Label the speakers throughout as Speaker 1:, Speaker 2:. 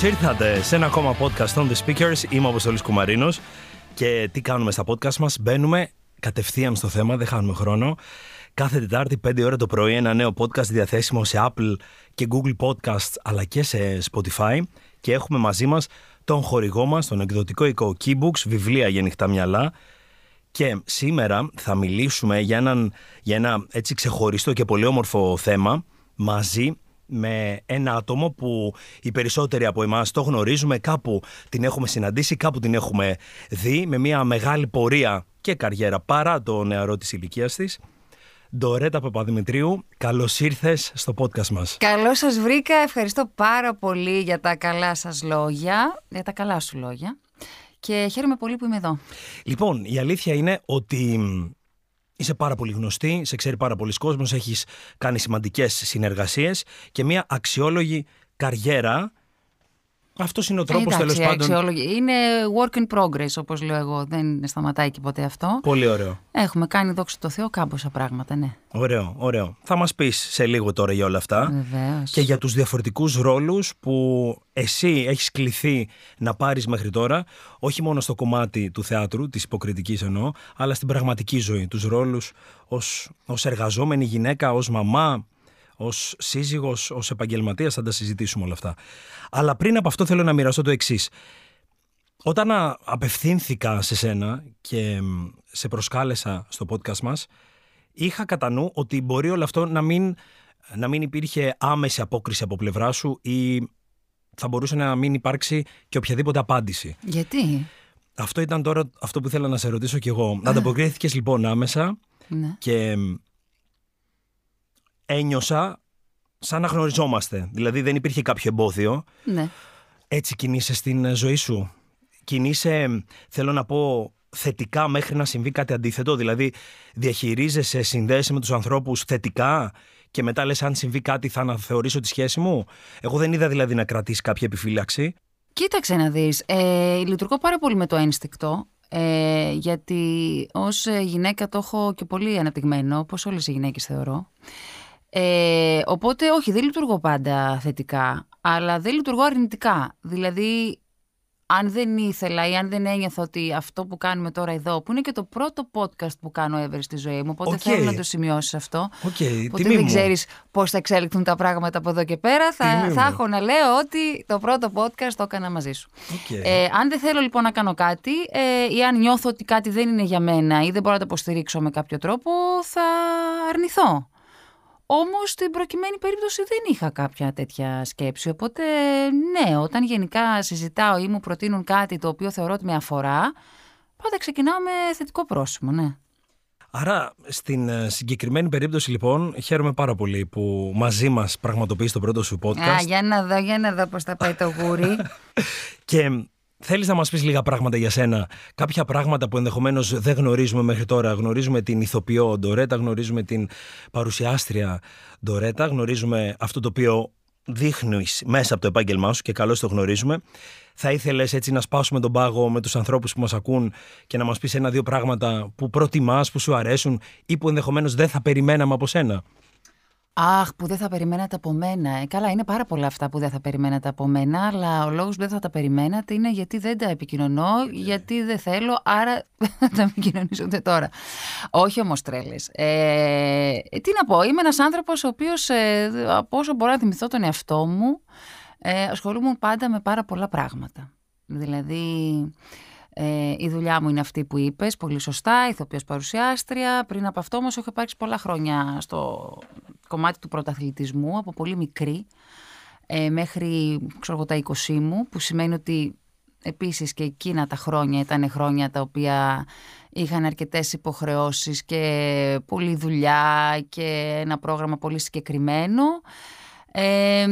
Speaker 1: Καλώς ήρθατε σε ένα ακόμα podcast on the speakers. Είμαι ο Αποστολής Κουμαρίνος. Και τι κάνουμε στα podcast μας, μπαίνουμε κατευθείαν στο θέμα, δεν χάνουμε χρόνο. Κάθε Τετάρτη, 5 ώρα το πρωί, ένα νέο podcast διαθέσιμο σε Apple και Google Podcasts, αλλά και σε Spotify. Και έχουμε μαζί μας τον χορηγό μας, τον εκδοτικό οίκο Keybooks, βιβλία για νυχτά μυαλά. Και σήμερα θα μιλήσουμε για, έναν, για ένα έτσι ξεχωριστό και πολύ όμορφο θέμα μαζί με ένα άτομο που οι περισσότεροι από εμάς το γνωρίζουμε, κάπου την έχουμε συναντήσει, κάπου την έχουμε δει, με μια μεγάλη πορεία και καριέρα παρά το νεαρό της ηλικίας της. Ντορέτα Παπαδημητρίου, καλώς ήρθες στο podcast μας.
Speaker 2: Καλώς σας βρήκα. Ευχαριστώ πάρα πολύ για τα καλά σας λόγια. Για τα καλά σου λόγια. Και χαίρομαι πολύ που είμαι εδώ.
Speaker 1: Λοιπόν, η αλήθεια είναι ότι Είσαι πάρα πολύ γνωστή, σε ξέρει πάρα πολλοί κόσμος, έχεις κάνει σημαντικές συνεργασίες και μια αξιόλογη καριέρα αυτός είναι ο τρόπος τέλος πάντων.
Speaker 2: Αξιόλογη. Είναι work in progress, όπως λέω εγώ. Δεν σταματάει και ποτέ αυτό.
Speaker 1: Πολύ ωραίο.
Speaker 2: Έχουμε κάνει, δόξα τω Θεώ, κάμποσα πράγματα, ναι.
Speaker 1: Ωραίο, ωραίο. Θα μας πεις σε λίγο τώρα για όλα αυτά.
Speaker 2: Βεβαίως.
Speaker 1: Και για τους διαφορετικούς ρόλους που εσύ έχεις κληθεί να πάρεις μέχρι τώρα, όχι μόνο στο κομμάτι του θεάτρου, της υποκριτικής εννοώ, αλλά στην πραγματική ζωή. Τους ρόλους ως εργαζόμενη γυναίκα, ως μαμά, ως σύζυγος, ως επαγγελματίας, θα τα συζητήσουμε όλα αυτά. Αλλά πριν από αυτό θέλω να μοιραστώ το εξής. Όταν απευθύνθηκα σε σένα και σε προσκάλεσα στο podcast μας, είχα κατά νου ότι μπορεί όλο αυτό να μην, να μην υπήρχε άμεση απόκριση από πλευρά σου ή θα μπορούσε να μην υπάρξει και οποιαδήποτε απάντηση.
Speaker 2: Γιατί;
Speaker 1: Αυτό ήταν τώρα αυτό που θέλω να σε ρωτήσω κι εγώ. Ανταποκρίθηκες λοιπόν άμεσα
Speaker 2: Ναι.
Speaker 1: και ένιωσα σαν να γνωριζόμαστε. Δηλαδή δεν υπήρχε κάποιο εμπόδιο.
Speaker 2: ναι.
Speaker 1: Έτσι κινείσαι στην ε, ζωή σου. Κινείσαι, θέλω να πω, θετικά μέχρι να συμβεί κάτι αντίθετο. Δηλαδή διαχειρίζεσαι, συνδέεσαι με τους ανθρώπους θετικά και μετά λες αν συμβεί κάτι θα αναθεωρήσω τη σχέση μου. Εγώ δεν είδα δηλαδή να κρατήσεις κάποια επιφύλαξη.
Speaker 2: Κοίταξε να δεις, ε, λειτουργώ πάρα πολύ με το ένστικτο, ε, γιατί ως ε, γυναίκα το έχω και πολύ αναπτυγμένο, όπως όλες οι γυναίκες θεωρώ. Ε, οπότε όχι, δεν λειτουργώ πάντα θετικά, αλλά δεν λειτουργώ αρνητικά. Δηλαδή, αν δεν ήθελα ή αν δεν ένιωθα ότι αυτό που κάνουμε τώρα εδώ, που είναι και το πρώτο podcast που κάνω ever στη ζωή μου, οπότε
Speaker 1: Οκ.
Speaker 2: θέλω να το σημειώσεις αυτό.
Speaker 1: Οκ,
Speaker 2: Οπότε
Speaker 1: τιμή
Speaker 2: δεν
Speaker 1: μου.
Speaker 2: ξέρεις πώς θα εξελιχθούν τα πράγματα από εδώ και πέρα. Θα,
Speaker 1: Τιμή
Speaker 2: θα
Speaker 1: μου.
Speaker 2: έχω να λέω ότι το πρώτο podcast το έκανα μαζί σου.
Speaker 1: Οκ.
Speaker 2: Ε, αν δεν θέλω λοιπόν να κάνω κάτι ε, ή αν νιώθω ότι κάτι δεν είναι για μένα ή δεν μπορώ να το υποστηρίξω με κάποιο τρόπο, θα αρνηθώ. Όμως στην προκειμένη περίπτωση δεν είχα κάποια τέτοια σκέψη. Οπότε ναι, όταν γενικά συζητάω ή μου προτείνουν κάτι το οποίο θεωρώ ότι με αφορά, πάντα ξεκινάω με θετικό πρόσημο, ναι.
Speaker 1: Άρα, στην ε, συγκεκριμένη περίπτωση, λοιπόν, χαίρομαι πάρα πολύ που μαζί μας πραγματοποιείς το πρώτο σου podcast.
Speaker 2: Α, για να δω, για να δω πώς θα πάει το γούρι.
Speaker 1: Και θέλεις να μας πεις λίγα πράγματα για σένα; Κάποια πράγματα που ενδεχομένως δεν γνωρίζουμε μέχρι τώρα. Γνωρίζουμε την ηθοποιό Ντορέτα, γνωρίζουμε την παρουσιάστρια Ντορέτα, γνωρίζουμε αυτό το οποίο δείχνεις μέσα από το επάγγελμά σου και καλώς το γνωρίζουμε. Θα ήθελες έτσι να σπάσουμε τον πάγο με τους ανθρώπους που μας ακούν και να μας πεις ένα-δύο πράγματα που προτιμάς, που σου αρέσουν ή που ενδεχομένως δεν θα περιμέναμε από σένα;
Speaker 2: Αχ, που δεν θα περιμένατε από μένα. Ε, καλά, είναι πάρα πολλά αυτά που δεν θα περιμένατε από μένα, αλλά ο λόγος που δεν θα τα περιμένατε είναι γιατί δεν τα επικοινωνώ, γιατί δεν θέλω, άρα δεν θα τα επικοινωνήσω ούτε τώρα. Όχι όμως τρέλες. Ε, τι να πω, είμαι ένας άνθρωπος ο οποίος, ε, από όσο μπορώ να θυμηθώ τον εαυτό μου, ε, ασχολούμαι πάντα με πάρα πολλά πράγματα. Δηλαδή, ε, η δουλειά μου είναι αυτή που είπες, πολύ σωστά, ηθοποιός παρουσιάστρια. Πριν από αυτό όμως έχω υπάρξει πολλά χρόνια στο κομμάτι του πρωταθλητισμού, από πολύ μικρή ε, μέχρι ξέρω, εγώ, τα 20 μου, που σημαίνει ότι επίσης και εκείνα τα χρόνια ήταν χρόνια τα οποία είχαν αρκετές υποχρεώσεις και πολλή δουλειά και ένα πρόγραμμα πολύ συγκεκριμένο. Ε,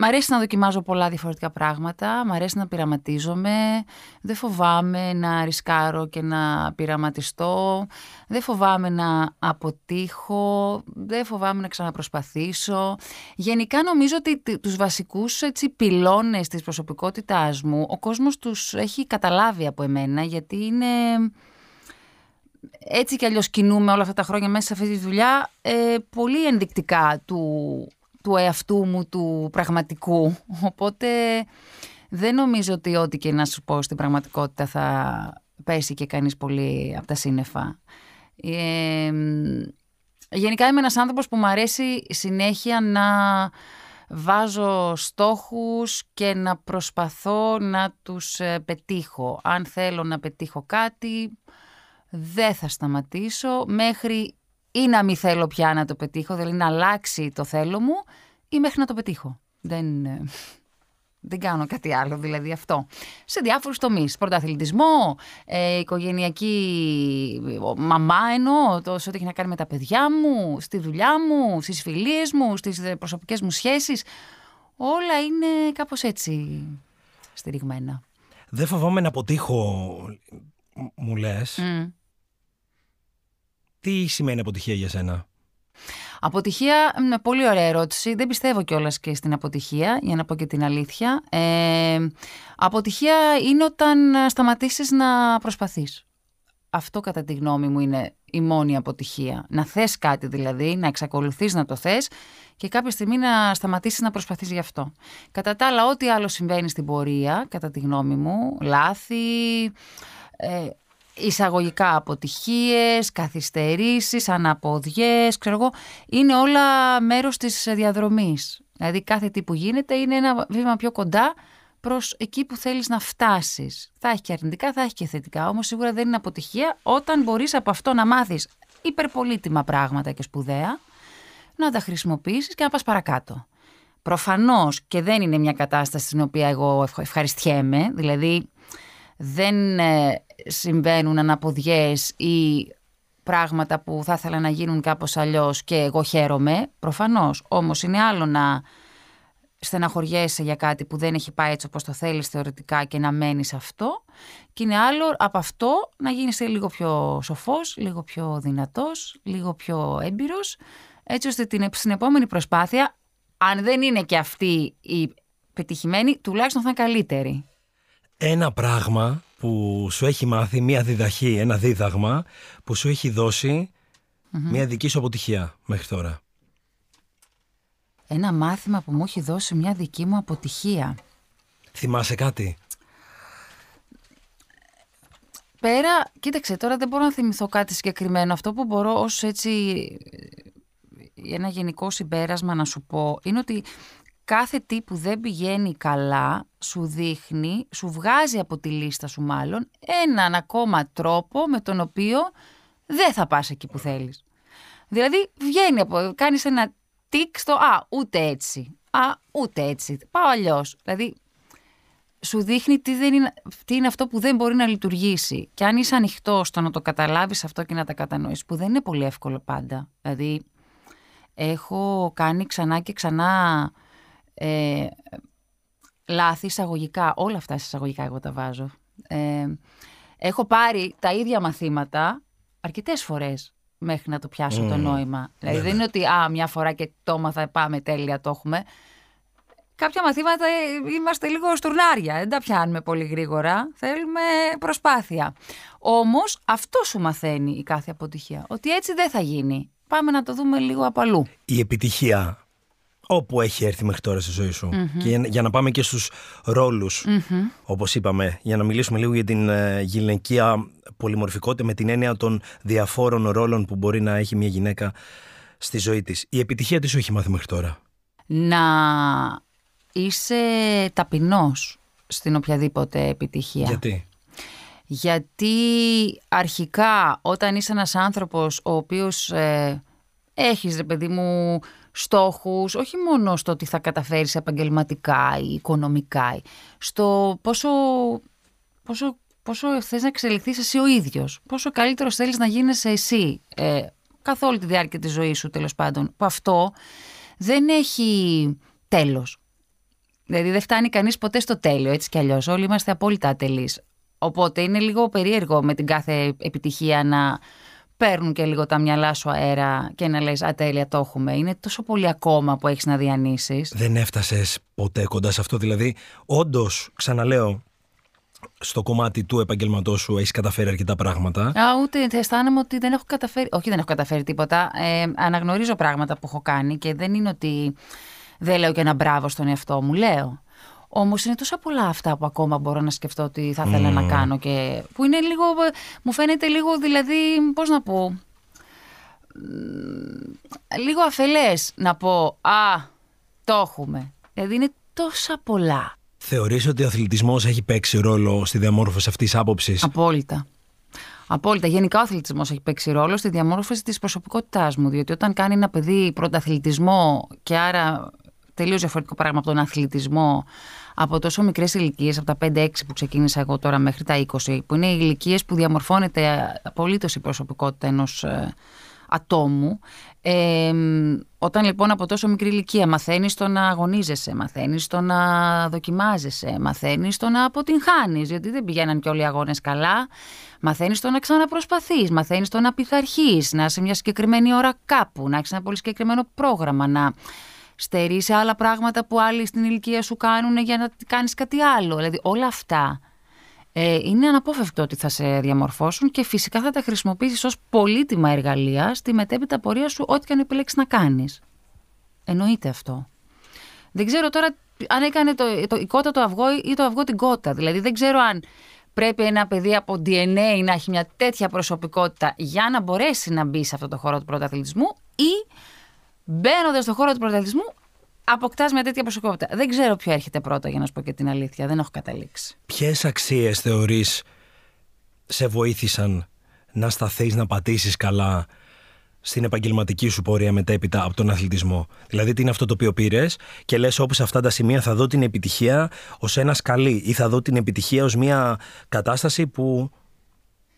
Speaker 2: Μ' αρέσει να δοκιμάζω πολλά διαφορετικά πράγματα, μ' αρέσει να πειραματίζομαι, δεν φοβάμαι να ρισκάρω και να πειραματιστώ, δεν φοβάμαι να αποτύχω, δεν φοβάμαι να ξαναπροσπαθήσω. Γενικά νομίζω ότι τ- τους βασικούς έτσι, πυλώνες της προσωπικότητάς μου ο κόσμος τους έχει καταλάβει από εμένα γιατί είναι έτσι κι αλλιώς κινούμε όλα αυτά τα χρόνια μέσα σε αυτή τη δουλειά ε, πολύ ενδεικτικά του, του του εαυτού μου του πραγματικού. Οπότε δεν νομίζω ότι ό,τι και να σου πω στην πραγματικότητα θα πέσει και κανείς πολύ από τα σύννεφα. Ε, γενικά είμαι ένας άνθρωπος που μου αρέσει συνέχεια να βάζω στόχους και να προσπαθώ να τους ε, πετύχω. Αν θέλω να πετύχω κάτι, δεν θα σταματήσω μέχρι ή να μην θέλω πια να το πετύχω, δηλαδή να αλλάξει το θέλω μου ή μέχρι να το πετύχω. Δεν, ε, δεν κάνω κάτι άλλο, δηλαδή αυτό. Σε διάφορους τομείς. Πρωταθλητισμό, ε, οικογενειακή μαμά εννοώ, το ό,τι έχει να κάνει με τα παιδιά μου, στη δουλειά μου, στις φιλίες μου, στις προσωπικές μου σχέσεις. Όλα είναι κάπως έτσι στηριγμένα.
Speaker 1: Δεν φοβάμαι να αποτύχω, μου λες. Τι σημαίνει αποτυχία για σένα;
Speaker 2: Αποτυχία, με πολύ ωραία ερώτηση. Δεν πιστεύω κιόλας και στην αποτυχία, για να πω και την αλήθεια. Ε, αποτυχία είναι όταν σταματήσεις να προσπαθείς. Αυτό κατά τη γνώμη μου είναι η μόνη αποτυχία. Να θες κάτι δηλαδή, να εξακολουθείς να το θες και κάποια στιγμή να σταματήσεις να προσπαθείς γι' αυτό. Κατά τα άλλα, ό,τι άλλο συμβαίνει στην πορεία, κατά τη γνώμη μου, λάθη, ε, εισαγωγικά αποτυχίες, καθυστερήσεις, αναποδιές, ξέρω εγώ, είναι όλα μέρος της διαδρομής. Δηλαδή κάθε τι που γίνεται είναι ένα βήμα πιο κοντά προς εκεί που θέλεις να φτάσεις. Θα έχει και αρνητικά, θα έχει και θετικά, όμως σίγουρα δεν είναι αποτυχία όταν μπορείς από αυτό να μάθεις υπερπολίτημα πράγματα και σπουδαία, να τα χρησιμοποιήσεις και να πας παρακάτω. Προφανώς και δεν είναι μια κατάσταση στην οποία εγώ ευχαριστιέμαι, δηλαδή δεν ε, συμβαίνουν αναποδιές ή πράγματα που θα ήθελα να γίνουν κάπως αλλιώς και εγώ χαίρομαι, προφανώς. Όμως είναι άλλο να στεναχωριέσαι για κάτι που δεν έχει πάει έτσι όπως το θέλεις θεωρητικά και να μένεις αυτό και είναι άλλο από αυτό να γίνεις λίγο πιο σοφός, λίγο πιο δυνατός, λίγο πιο έμπειρος έτσι ώστε την, στην επόμενη προσπάθεια αν δεν είναι και αυτή η πετυχημένη τουλάχιστον θα είναι καλύτερη
Speaker 1: ένα πράγμα που σου έχει μάθει, μία διδαχή, ένα δίδαγμα που σου έχει μία δική σου αποτυχία μέχρι τώρα.
Speaker 2: Ένα μάθημα που μου έχει δώσει μια δική μου αποτυχία.
Speaker 1: Θυμάσαι κάτι;
Speaker 2: Πέρα, κοίταξε, τώρα δεν μπορώ να θυμηθώ κάτι συγκεκριμένο. Αυτό που μπορώ ως έτσι ένα γενικό συμπέρασμα να σου πω είναι ότι κάθε τι που δεν πηγαίνει καλά σου δείχνει, σου βγάζει από τη λίστα σου μάλλον έναν ακόμα τρόπο με τον οποίο δεν θα πας εκεί που θέλεις. Δηλαδή βγαίνει από, κάνεις ένα τικ στο «Α, ούτε έτσι», «Α, ούτε έτσι», «Πάω αλλιώς. Δηλαδή σου δείχνει τι, δεν είναι, τι είναι αυτό που δεν μπορεί να λειτουργήσει. Και αν είσαι ανοιχτός στο να το καταλάβεις αυτό και να τα κατανοήσεις, που δεν είναι πολύ εύκολο πάντα. Δηλαδή, έχω κάνει ξανά και ξανά ε, λάθη εισαγωγικά, όλα αυτά εισαγωγικά εγώ τα βάζω. Ε, έχω πάρει τα ίδια μαθήματα αρκετές φορές μέχρι να το πιάσω το νόημα. Δηλαδή δεν είναι ότι α, μια φορά και το έμαθα, πάμε τέλεια, το έχουμε. Κάποια μαθήματα ε, είμαστε λίγο στουρνάρια, δεν τα πιάνουμε πολύ γρήγορα, θέλουμε προσπάθεια. Όμως αυτό σου μαθαίνει η κάθε αποτυχία, ότι έτσι δεν θα γίνει. Πάμε να το δούμε λίγο από αλλού.
Speaker 1: Η επιτυχία όπου έχει έρθει μέχρι τώρα στη ζωή σου. Και για, να πάμε και στους ρόλους, όπως είπαμε, για να μιλήσουμε λίγο για την ε, γυναικεία πολυμορφικότητα με την έννοια των διαφόρων ρόλων που μπορεί να έχει μια γυναίκα στη ζωή της. Η επιτυχία τι σου έχει μάθει μέχρι τώρα;
Speaker 2: Να είσαι ταπεινός στην οποιαδήποτε επιτυχία.
Speaker 1: Γιατί;
Speaker 2: Γιατί αρχικά όταν είσαι ένας άνθρωπος ο οποίος ε, έχεις ρε παιδί μου στόχους, όχι μόνο στο τι θα καταφέρεις επαγγελματικά ή οικονομικά, στο πόσο, πόσο, πόσο θες να εξελιχθείς εσύ ο ίδιος, πόσο καλύτερος θέλεις να γίνεσαι εσύ ε, καθ' όλη τη διάρκεια της ζωής σου τέλος πάντων, που αυτό δεν έχει τέλος. Δηλαδή δεν φτάνει κανείς ποτέ στο τέλειο, έτσι κι αλλιώς. Όλοι είμαστε απόλυτα ατελείς. Οπότε είναι λίγο περίεργο με την κάθε επιτυχία να παίρνουν και λίγο τα μυαλά σου αέρα και να λες «Α, τέλεια, το έχουμε». Είναι τόσο πολύ ακόμα που έχεις να διανύσεις.
Speaker 1: Δεν έφτασες ποτέ κοντά σε αυτό. Δηλαδή, όντως, ξαναλέω, στο κομμάτι του επαγγελματός σου έχεις καταφέρει αρκετά πράγματα.
Speaker 2: Α, ούτε αισθάνομαι ότι δεν έχω καταφέρει. Όχι, δεν έχω καταφέρει τίποτα. Ε, αναγνωρίζω πράγματα που έχω κάνει και δεν είναι ότι Δεν λέω και ένα μπράβο στον εαυτό μου, λέω. Όμως είναι τόσα πολλά αυτά που ακόμα μπορώ να σκεφτώ ότι θα ήθελα να κάνω και που είναι λίγο. Μου φαίνεται λίγο δηλαδή. Πώς να πω. Λίγο αφελές να πω Α, το έχουμε. Δηλαδή είναι τόσα πολλά.
Speaker 1: Θεωρείς ότι ο αθλητισμός έχει παίξει ρόλο στη διαμόρφωση αυτής της άποψης;
Speaker 2: Απόλυτα. Απόλυτα. Γενικά ο αθλητισμός έχει παίξει ρόλο στη διαμόρφωση της προσωπικότητάς μου. Διότι όταν κάνει ένα παιδί πρωταθλητισμό και άρα τελείως διαφορετικό πράγμα από τον αθλητισμό από τόσο μικρές ηλικίες, από τα 5-6 που ξεκίνησα εγώ τώρα μέχρι τα 20, που είναι οι ηλικίες που διαμορφώνεται απολύτως η προσωπικότητα ενός ε, ατόμου. Ε, όταν λοιπόν από τόσο μικρή ηλικία μαθαίνεις το να αγωνίζεσαι, μαθαίνεις το να δοκιμάζεσαι, μαθαίνεις το να αποτυγχάνεις, γιατί δεν πηγαίναν και όλοι οι αγώνες καλά, μαθαίνεις το να ξαναπροσπαθείς, μαθαίνεις το να πειθαρχείς, να είσαι μια συγκεκριμένη ώρα κάπου, να έχεις ένα πολύ συγκεκριμένο πρόγραμμα, να στερεί σε άλλα πράγματα που άλλοι στην ηλικία σου κάνουν για να κάνεις κάτι άλλο. Δηλαδή όλα αυτά ε, είναι αναπόφευκτο ότι θα σε διαμορφώσουν και φυσικά θα τα χρησιμοποιήσεις ως πολύτιμα εργαλεία στη μετέπειτα πορεία σου ό,τι και αν επιλέξεις να κάνεις. Εννοείται αυτό. Δεν ξέρω τώρα αν έκανε το, το, η κότα το αυγό ή το αυγό την κότα. Δηλαδή δεν ξέρω αν πρέπει ένα παιδί από DNA να έχει μια τέτοια προσωπικότητα για να μπορέσει να μπει σε αυτό το χώρο του πρωταθλητισμού ή μπαίνοντας στον χώρο του πρωταθλητισμού αποκτάς μια τέτοια προσωπικότητα. Δεν ξέρω ποιο έρχεται πρώτα, για να σου πω και την αλήθεια. Δεν έχω καταλήξει.
Speaker 1: Ποιες αξίες θεωρείς σε βοήθησαν να σταθείς, να πατήσεις καλά στην επαγγελματική σου πορεία μετέπειτα από τον αθλητισμό; Δηλαδή, τι είναι αυτό το οποίο πήρες και λες, όπως σε αυτά τα σημεία θα δω την επιτυχία ως ένα σκαλί ή θα δω την επιτυχία ως μια κατάσταση που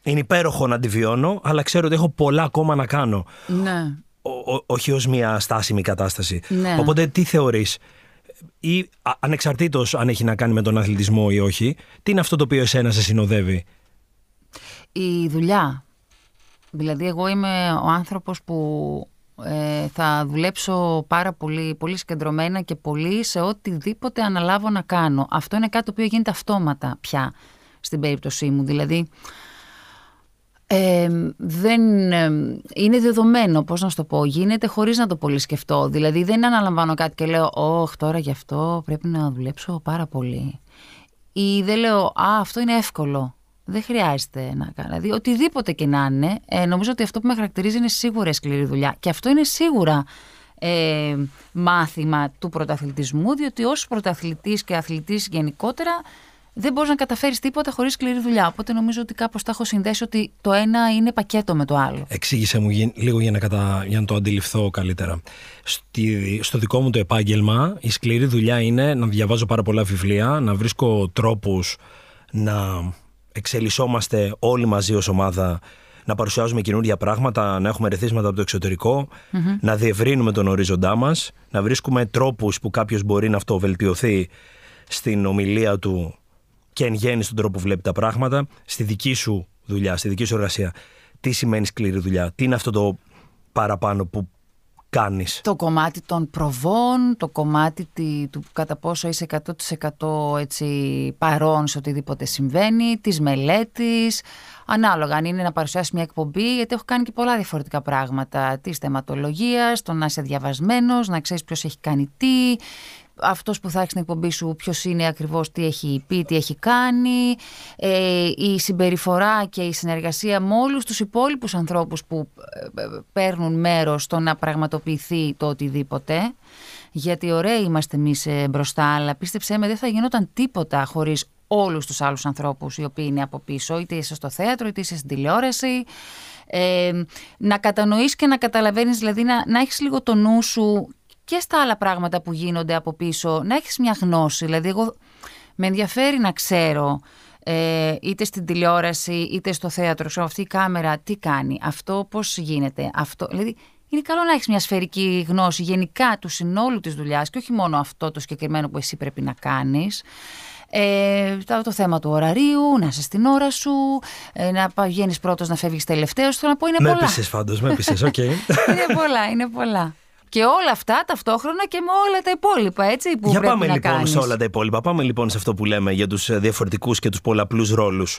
Speaker 1: είναι υπέροχο να τη βιώνω, αλλά ξέρω ότι έχω πολλά ακόμα να κάνω.
Speaker 2: Ναι
Speaker 1: όχι ως μια στάσιμη κατάσταση.
Speaker 2: Ναι.
Speaker 1: Οπότε τι θεωρείς ή ανεξαρτήτως αν έχει να κάνει με τον αθλητισμό ή όχι, τι είναι αυτό το οποίο εσένα σε συνοδεύει;
Speaker 2: Η δουλειά. Δηλαδή εγώ είμαι ο άνθρωπος που ε, θα δουλέψω πάρα πολύ, πολύ συγκεντρωμένα και πολύ σε οτιδήποτε αναλάβω να κάνω. Αυτό είναι κάτι το οποίο γίνεται αυτόματα πια στην περίπτωσή μου. Δηλαδή δεν είναι δεδομένο, πώς να σου το πω, γίνεται χωρίς να το πολύ σκεφτώ. Δηλαδή δεν αναλαμβάνω κάτι και λέω, όχι τώρα γι' αυτό πρέπει να δουλέψω πάρα πολύ. Ή δεν λέω, α, αυτό είναι εύκολο. Δεν χρειάζεται να κάνω. Δηλαδή, οτιδήποτε και να είναι, ε, νομίζω ότι αυτό που με χαρακτηρίζει είναι σίγουρα σκληρή δουλειά. Και αυτό είναι σίγουρα ε, μάθημα του πρωταθλητισμού, διότι ως πρωταθλητής και αθλητής γενικότερα δεν μπορείς να καταφέρεις τίποτα χωρίς σκληρή δουλειά. Οπότε νομίζω ότι κάπως τα έχω συνδέσει ότι το ένα είναι πακέτο με το άλλο.
Speaker 1: Εξήγησε μου λίγο για να, κατα... για να το αντιληφθώ καλύτερα. Στη... Στο δικό μου το επάγγελμα, η σκληρή δουλειά είναι να διαβάζω πάρα πολλά βιβλία, να βρίσκω τρόπους να εξελισσόμαστε όλοι μαζί ως ομάδα να παρουσιάζουμε καινούργια πράγματα, να έχουμε ρεθίσματα από το εξωτερικο να διευρύνουμε τον ορίζοντά μας, να βρίσκουμε τρόπους που κάποιος μπορεί να αυτοβελτιωθεί στην ομιλία του και εν γέννη στον τρόπο που βλέπει τα πράγματα, στη δική σου δουλειά, στη δική σου εργασία. Τι σημαίνει σκληρή δουλειά, τι είναι αυτό το παραπάνω που κάνεις;
Speaker 2: Το κομμάτι των προβών, το κομμάτι του κατά πόσο είσαι 100% έτσι παρόν σε οτιδήποτε συμβαίνει, της μελέτης, ανάλογα αν είναι να παρουσιάσεις μια εκπομπή, γιατί έχω κάνει και πολλά διαφορετικά πράγματα, της θεματολογίας, το να είσαι διαβασμένος, να ξέρεις ποιος έχει κάνει τι, αυτός που θα έχει την εκπομπή σου ποιος είναι ακριβώς τι έχει πει, τι έχει κάνει, ε, η συμπεριφορά και η συνεργασία με όλους τους υπόλοιπους ανθρώπους που ε, ε, παίρνουν μέρος στο να πραγματοποιηθεί το οτιδήποτε. Γιατί ωραίοι είμαστε εμείς μπροστά, αλλά πίστεψέ με δεν θα γινόταν τίποτα χωρίς όλους τους άλλους ανθρώπους οι οποίοι είναι από πίσω, είτε είσαι στο θέατρο, είτε είσαι στην τηλεόραση. Ε, να κατανοείς και να καταλαβαίνεις, δηλαδή να, να έχεις λίγο το νου σου και στα άλλα πράγματα που γίνονται από πίσω, να έχεις μια γνώση. Δηλαδή, εγώ με ενδιαφέρει να ξέρω ε, είτε στην τηλεόραση είτε στο θέατρο, σε αυτή η κάμερα, τι κάνει, αυτό πώς γίνεται. Αυτό, δηλαδή, είναι καλό να έχεις μια σφαιρική γνώση γενικά του συνόλου της δουλειάς και όχι μόνο αυτό το συγκεκριμένο που εσύ πρέπει να κάνεις. Ε, το θέμα του ωραρίου, να είσαι στην ώρα σου, ε, να βγαίνεις πρώτος, να φεύγεις τελευταίος. Θέλω να πω είναι
Speaker 1: με
Speaker 2: πολλά.
Speaker 1: Με έπεισες πάντως, με έπεισες, οκ.
Speaker 2: είναι πολλά, είναι πολλά. Και όλα αυτά ταυτόχρονα και με όλα τα υπόλοιπα, έτσι. Που
Speaker 1: για πάμε
Speaker 2: να
Speaker 1: λοιπόν
Speaker 2: κάνεις.
Speaker 1: σε όλα τα υπόλοιπα. Πάμε λοιπόν σε αυτό που λέμε για τους διαφορετικούς και τους πολλαπλούς ρόλους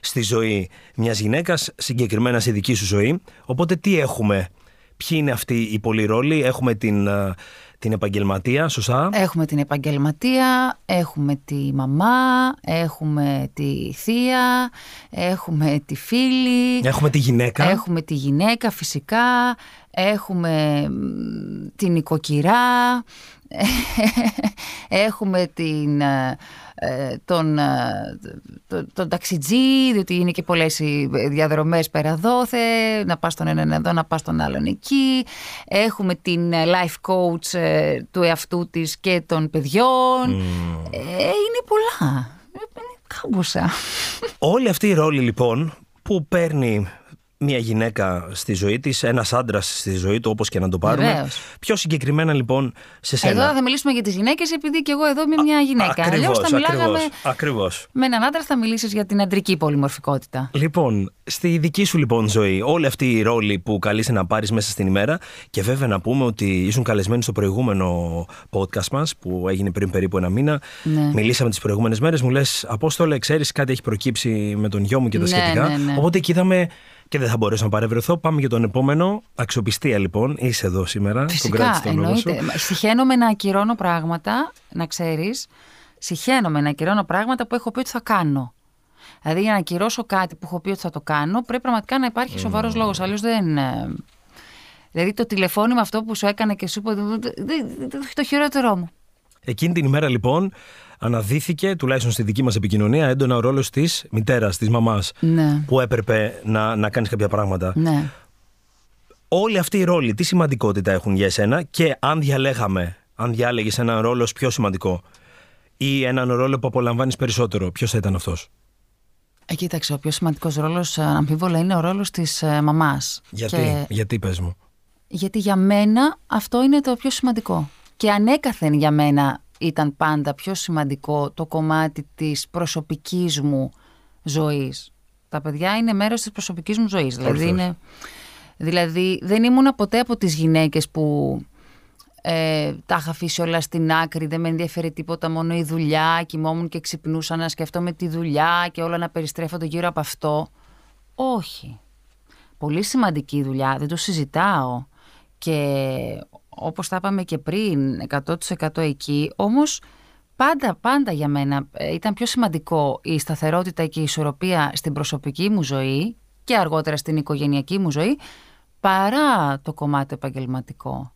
Speaker 1: στη ζωή μιας γυναίκας, συγκεκριμένα στη δική σου ζωή. Οπότε τι έχουμε; Ποιοι είναι αυτοί οι πολλοί ρόλοι. Έχουμε την, ε, την επαγγελματία, σωστά;
Speaker 2: Έχουμε την επαγγελματία, έχουμε τη μαμά, έχουμε τη θεία, έχουμε τη φίλη.
Speaker 1: Έχουμε τη γυναίκα.
Speaker 2: Έχουμε τη γυναίκα φυσικά, έχουμε μ, την οικοκυρά, έχουμε την, ε, ε, τον, ε, το- τον ταξιτζή, διότι είναι και πολλές οι διαδρομές πέρα δόθε, να πας τον έναν εδώ, να πας τον άλλον εκεί. Έχουμε την ε, life coach ε, του εαυτού της και των παιδιών. Ε, είναι πολλά. Ε, Είναι κάμποσα.
Speaker 1: Όλοι αυτοί οι ρόλοι λοιπόν που παίρνει μια γυναίκα στη ζωή της, ένας άντρας στη ζωή του όπως και να το πάρουμε.
Speaker 2: Βεβαίως.
Speaker 1: Πιο συγκεκριμένα λοιπόν σε σένα.
Speaker 2: Εδώ θα μιλήσουμε για τις γυναίκες επειδή και εγώ εδώ είμαι μια γυναίκα. Αλλιώς
Speaker 1: Ακριβώς,
Speaker 2: θα μιλάγαμε
Speaker 1: ακριβώς, ακριβώς.
Speaker 2: με έναν άντρα θα μιλήσεις για την αντρική πολυμορφικότητα.
Speaker 1: Λοιπόν, στη δική σου λοιπόν ζωή, όλοι αυτοί οι ρόλοι που καλείσαι να πάρεις μέσα στην ημέρα και βέβαια να πούμε ότι ήσουν καλεσμένοι στο προηγούμενο podcast μας που έγινε πριν περίπου ένα μήνα.
Speaker 2: Ναι.
Speaker 1: Μιλήσαμε τις προηγούμενες μέρες, μου λες Απόστολε, ξέρεις κάτι έχει προκύψει με τον γιο μου και τα
Speaker 2: Ναι,
Speaker 1: σχετικά.
Speaker 2: ναι, ναι.
Speaker 1: Οπότε εκεί είδαμε και δεν θα μπορέσω να παρευρεθώ. Πάμε για τον επόμενο. Αξιοπιστία λοιπόν. Είσαι εδώ σήμερα.
Speaker 2: Φυσικά,
Speaker 1: Congrats στον λόγο σου.
Speaker 2: εννοείται. Συχαίνομαι να ακυρώνω πράγματα, να ξέρεις. Συχαίνομαι να ακυρώνω πράγματα που έχω πει ότι θα κάνω. Δηλαδή για να ακυρώσω κάτι που έχω πει ότι θα το κάνω, πρέπει πραγματικά να υπάρχει σοβαρός λόγος. Αλλιώς δεν... ε, Δηλαδή το τηλεφώνημα αυτό που σου έκανα και σου είπα, δεν- δεν- δεν- δεν- το χειρότερό μου.
Speaker 1: Εκείνη την ημέρα λοιπόν αναδύθηκε, τουλάχιστον στη δική μας επικοινωνία, έντονα ο ρόλος της μητέρας, της μαμάς.
Speaker 2: Ναι,
Speaker 1: Που έπρεπε να, να κάνεις κάποια πράγματα.
Speaker 2: ναι.
Speaker 1: Όλοι αυτοί οι ρόλοι, τι σημαντικότητα έχουν για εσένα και αν διαλέγαμε, αν διάλεγες έναν ρόλο ως πιο σημαντικό ή έναν ρόλο που απολαμβάνεις περισσότερο, ποιος θα ήταν αυτός;
Speaker 2: Ε, κοίταξε, ο πιο σημαντικός ρόλος, ε, αμφίβολα, είναι ο ρόλος της ε, μαμάς.
Speaker 1: Γιατί,
Speaker 2: Και-
Speaker 1: γιατί πες μου.
Speaker 2: Γιατί για μένα αυτό είναι το πιο σημαντικό. Και ανέκαθεν για μένα ήταν πάντα πιο σημαντικό το κομμάτι της προσωπικής μου ζωής. Τα παιδιά είναι μέρος της προσωπικής μου ζωής. Δηλαδή,
Speaker 1: Ορθώς.
Speaker 2: είναι, δηλαδή δεν ήμουν ποτέ από τις γυναίκες που ε, τα είχα αφήσει όλα στην άκρη, δεν με ενδιαφέρει τίποτα, μόνο η δουλειά. Κοιμόμουν και ξυπνούσα να σκέφτομαι τη δουλειά και όλα να περιστρέφονται γύρω από αυτό. Όχι. Πολύ σημαντική δουλειά, δεν το συζητάω. Και όπως τα είπαμε και πριν, 100% εκεί, όμως πάντα, πάντα για μένα ε, ήταν πιο σημαντικό η σταθερότητα και η ισορροπία στην προσωπική μου ζωή και αργότερα στην οικογενειακή μου ζωή, παρά το κομμάτι επαγγελματικό.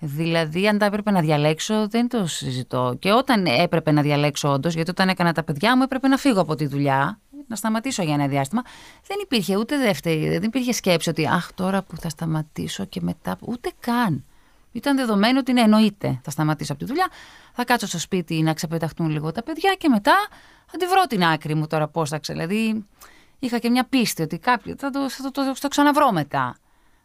Speaker 2: Δηλαδή, αν τα έπρεπε να διαλέξω, δεν το συζητώ. Και όταν έπρεπε να διαλέξω, όντως, γιατί όταν έκανα τα παιδιά μου, έπρεπε να φύγω από τη δουλειά, να σταματήσω για ένα διάστημα. Δεν υπήρχε ούτε δεύτερη, δεν υπήρχε σκέψη ότι, Αχ, τώρα που θα σταματήσω και μετά. Ούτε καν. Ήταν δεδομένο ότι ναι, εννοείται. Θα σταματήσω από τη δουλειά, θα κάτσω στο σπίτι να ξεπεταχτούν λίγο τα παιδιά και μετά θα τη βρω την άκρη μου τώρα πώ θα ξέρω. Δηλαδή, είχα και μια πίστη ότι κάποιο θα το, θα το, το, το, το ξαναβρω μετά.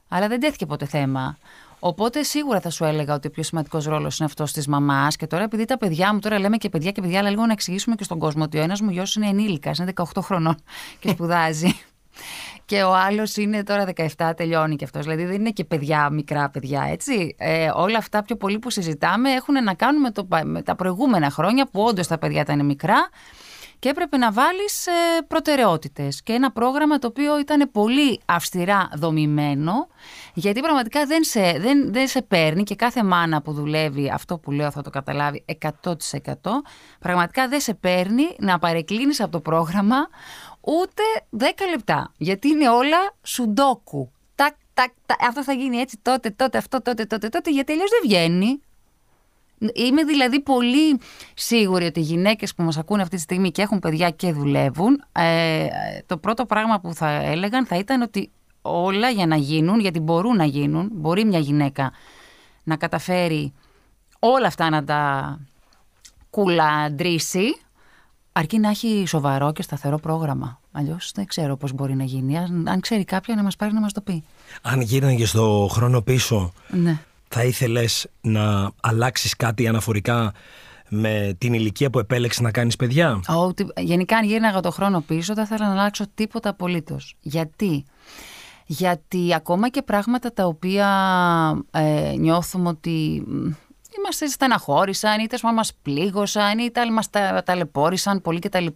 Speaker 2: Αλλά δεν τέθηκε ποτέ θέμα. Οπότε σίγουρα θα σου έλεγα ότι ο πιο σημαντικός ρόλος είναι αυτός της μαμάς. Και τώρα, επειδή τα παιδιά μου, τώρα λέμε και παιδιά και παιδιά, αλλά λίγο να εξηγήσουμε και στον κόσμο ότι ο ένας μου γιος είναι ενήλικας, είναι 18 χρονών και σπουδάζει. Και ο άλλος είναι τώρα 17, τελειώνει και αυτός. Δηλαδή δεν είναι και παιδιά, μικρά παιδιά, έτσι. Ε, όλα αυτά πιο πολύ που συζητάμε έχουν να κάνουν με, το, με τα προηγούμενα χρόνια που όντως τα παιδιά ήταν μικρά και έπρεπε να βάλεις ε, προτεραιότητες και ένα πρόγραμμα το οποίο ήταν πολύ αυστηρά δομημένο γιατί πραγματικά δεν σε, δεν, δεν σε παίρνει και κάθε μάνα που δουλεύει αυτό που λέω θα το καταλάβει 100% πραγματικά δεν σε παίρνει να παρεκκλίνεις από το πρόγραμμα ούτε 10 λεπτά γιατί είναι όλα σουντόκου. Τακ, τακ, τακ, αυτό θα γίνει έτσι τότε, τότε, αυτό, τότε, τότε, τότε γιατί αλλιώς δεν βγαίνει. Είμαι δηλαδή πολύ σίγουρη ότι οι γυναίκες που μας ακούνε αυτή τη στιγμή και έχουν παιδιά και δουλεύουν, ε, το πρώτο πράγμα που θα έλεγαν θα ήταν ότι όλα για να γίνουν, γιατί μπορούν να γίνουν, μπορεί μια γυναίκα να καταφέρει όλα αυτά να τα κουλαντρήσει, αρκεί να έχει σοβαρό και σταθερό πρόγραμμα. Αλλιώς δεν ξέρω πώς μπορεί να γίνει. Αν, αν ξέρει κάποια να μας πάρει να μας το πει.
Speaker 1: Αν γύρναγε στο χρόνο πίσω,
Speaker 2: Ναι.
Speaker 1: θα ήθελες να αλλάξεις κάτι αναφορικά με την ηλικία που επέλεξες να κάνεις παιδιά;
Speaker 2: Ότι, γενικά, αν γύρναγα το χρόνο πίσω, δεν θα ήθελα να αλλάξω τίποτα απολύτως. Γιατί; Γιατί ακόμα και πράγματα τα οποία ε, νιώθουμε ότι μ, είμαστε στεναχώρησαν, είτε μα μας πλήγωσαν, είτε άλλοι μας τα, ταλαιπώρησαν πολύ κτλ.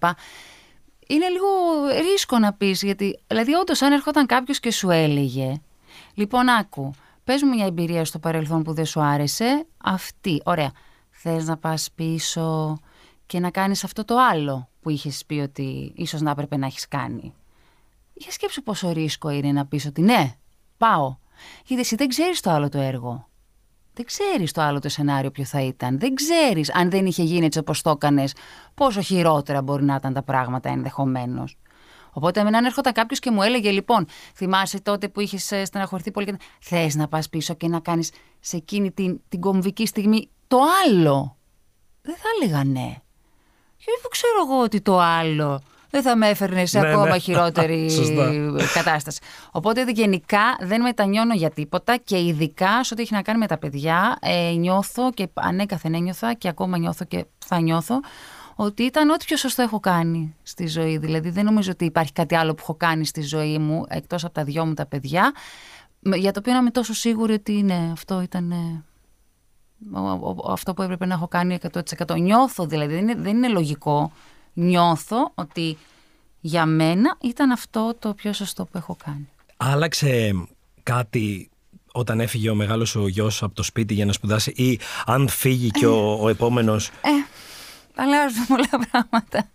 Speaker 2: Είναι λίγο ρίσκο να πεις, γιατί δηλαδή όντως αν έρχονταν κάποιος και σου έλεγε, λοιπόν άκου, Πες μου μια εμπειρία στο παρελθόν που δεν σου άρεσε. Αυτή. Ωραία. Θες να πας πίσω και να κάνεις αυτό το άλλο που είχες πει ότι ίσως να έπρεπε να έχεις κάνει. Για σκέψου πόσο ρίσκο είναι να πεις ότι ναι, πάω. Γιατί εσύ δεν ξέρεις το άλλο το έργο. Δεν ξέρεις το άλλο το σενάριο ποιο θα ήταν. Δεν ξέρεις αν δεν είχε γίνει έτσι όπως το έκανες, πόσο χειρότερα μπορεί να ήταν τα πράγματα ενδεχομένως. Οπότε, αν έρχονταν κάποιος και μου έλεγε, λοιπόν, θυμάσαι τότε που είχες στεναχωρηθεί πολύ και θες να πας πίσω και να κάνεις σε εκείνη την, την κομβική στιγμή το άλλο. Δεν θα έλεγα ναι. Γιατί δεν ξέρω εγώ ότι το άλλο δεν θα με έφερνε σε
Speaker 1: Ναι,
Speaker 2: ακόμα
Speaker 1: ναι.
Speaker 2: χειρότερη
Speaker 1: Σωστά.
Speaker 2: κατάσταση. Οπότε γενικά δεν μετανιώνω για τίποτα και ειδικά σε ό,τι έχει να κάνει με τα παιδιά, ε, νιώθω και ανέκαθεν ένιωθα και ακόμα νιώθω και θα νιώθω ότι ήταν ό,τι πιο σωστό έχω κάνει στη ζωή. Δηλαδή δεν νομίζω ότι υπάρχει κάτι άλλο που έχω κάνει στη ζωή μου εκτός από τα δυο μου τα παιδιά με- για το οποίο να είμαι τόσο σίγουρη ότι ναι, αυτό ήταν ε, ο- ο- ο- αυτό που έπρεπε να έχω κάνει 100%. Νιώθω δηλαδή, δεν είναι, δεν είναι λογικό. Νιώθω ότι για μένα ήταν αυτό το πιο σωστό που έχω κάνει.
Speaker 1: Άλλαξε κάτι όταν έφυγε ο μεγάλος ο γιος από το σπίτι για να σπουδάσει ή αν φύγει και ο, ο επόμενος;
Speaker 2: Αλλάζουν πολλά πράγματα.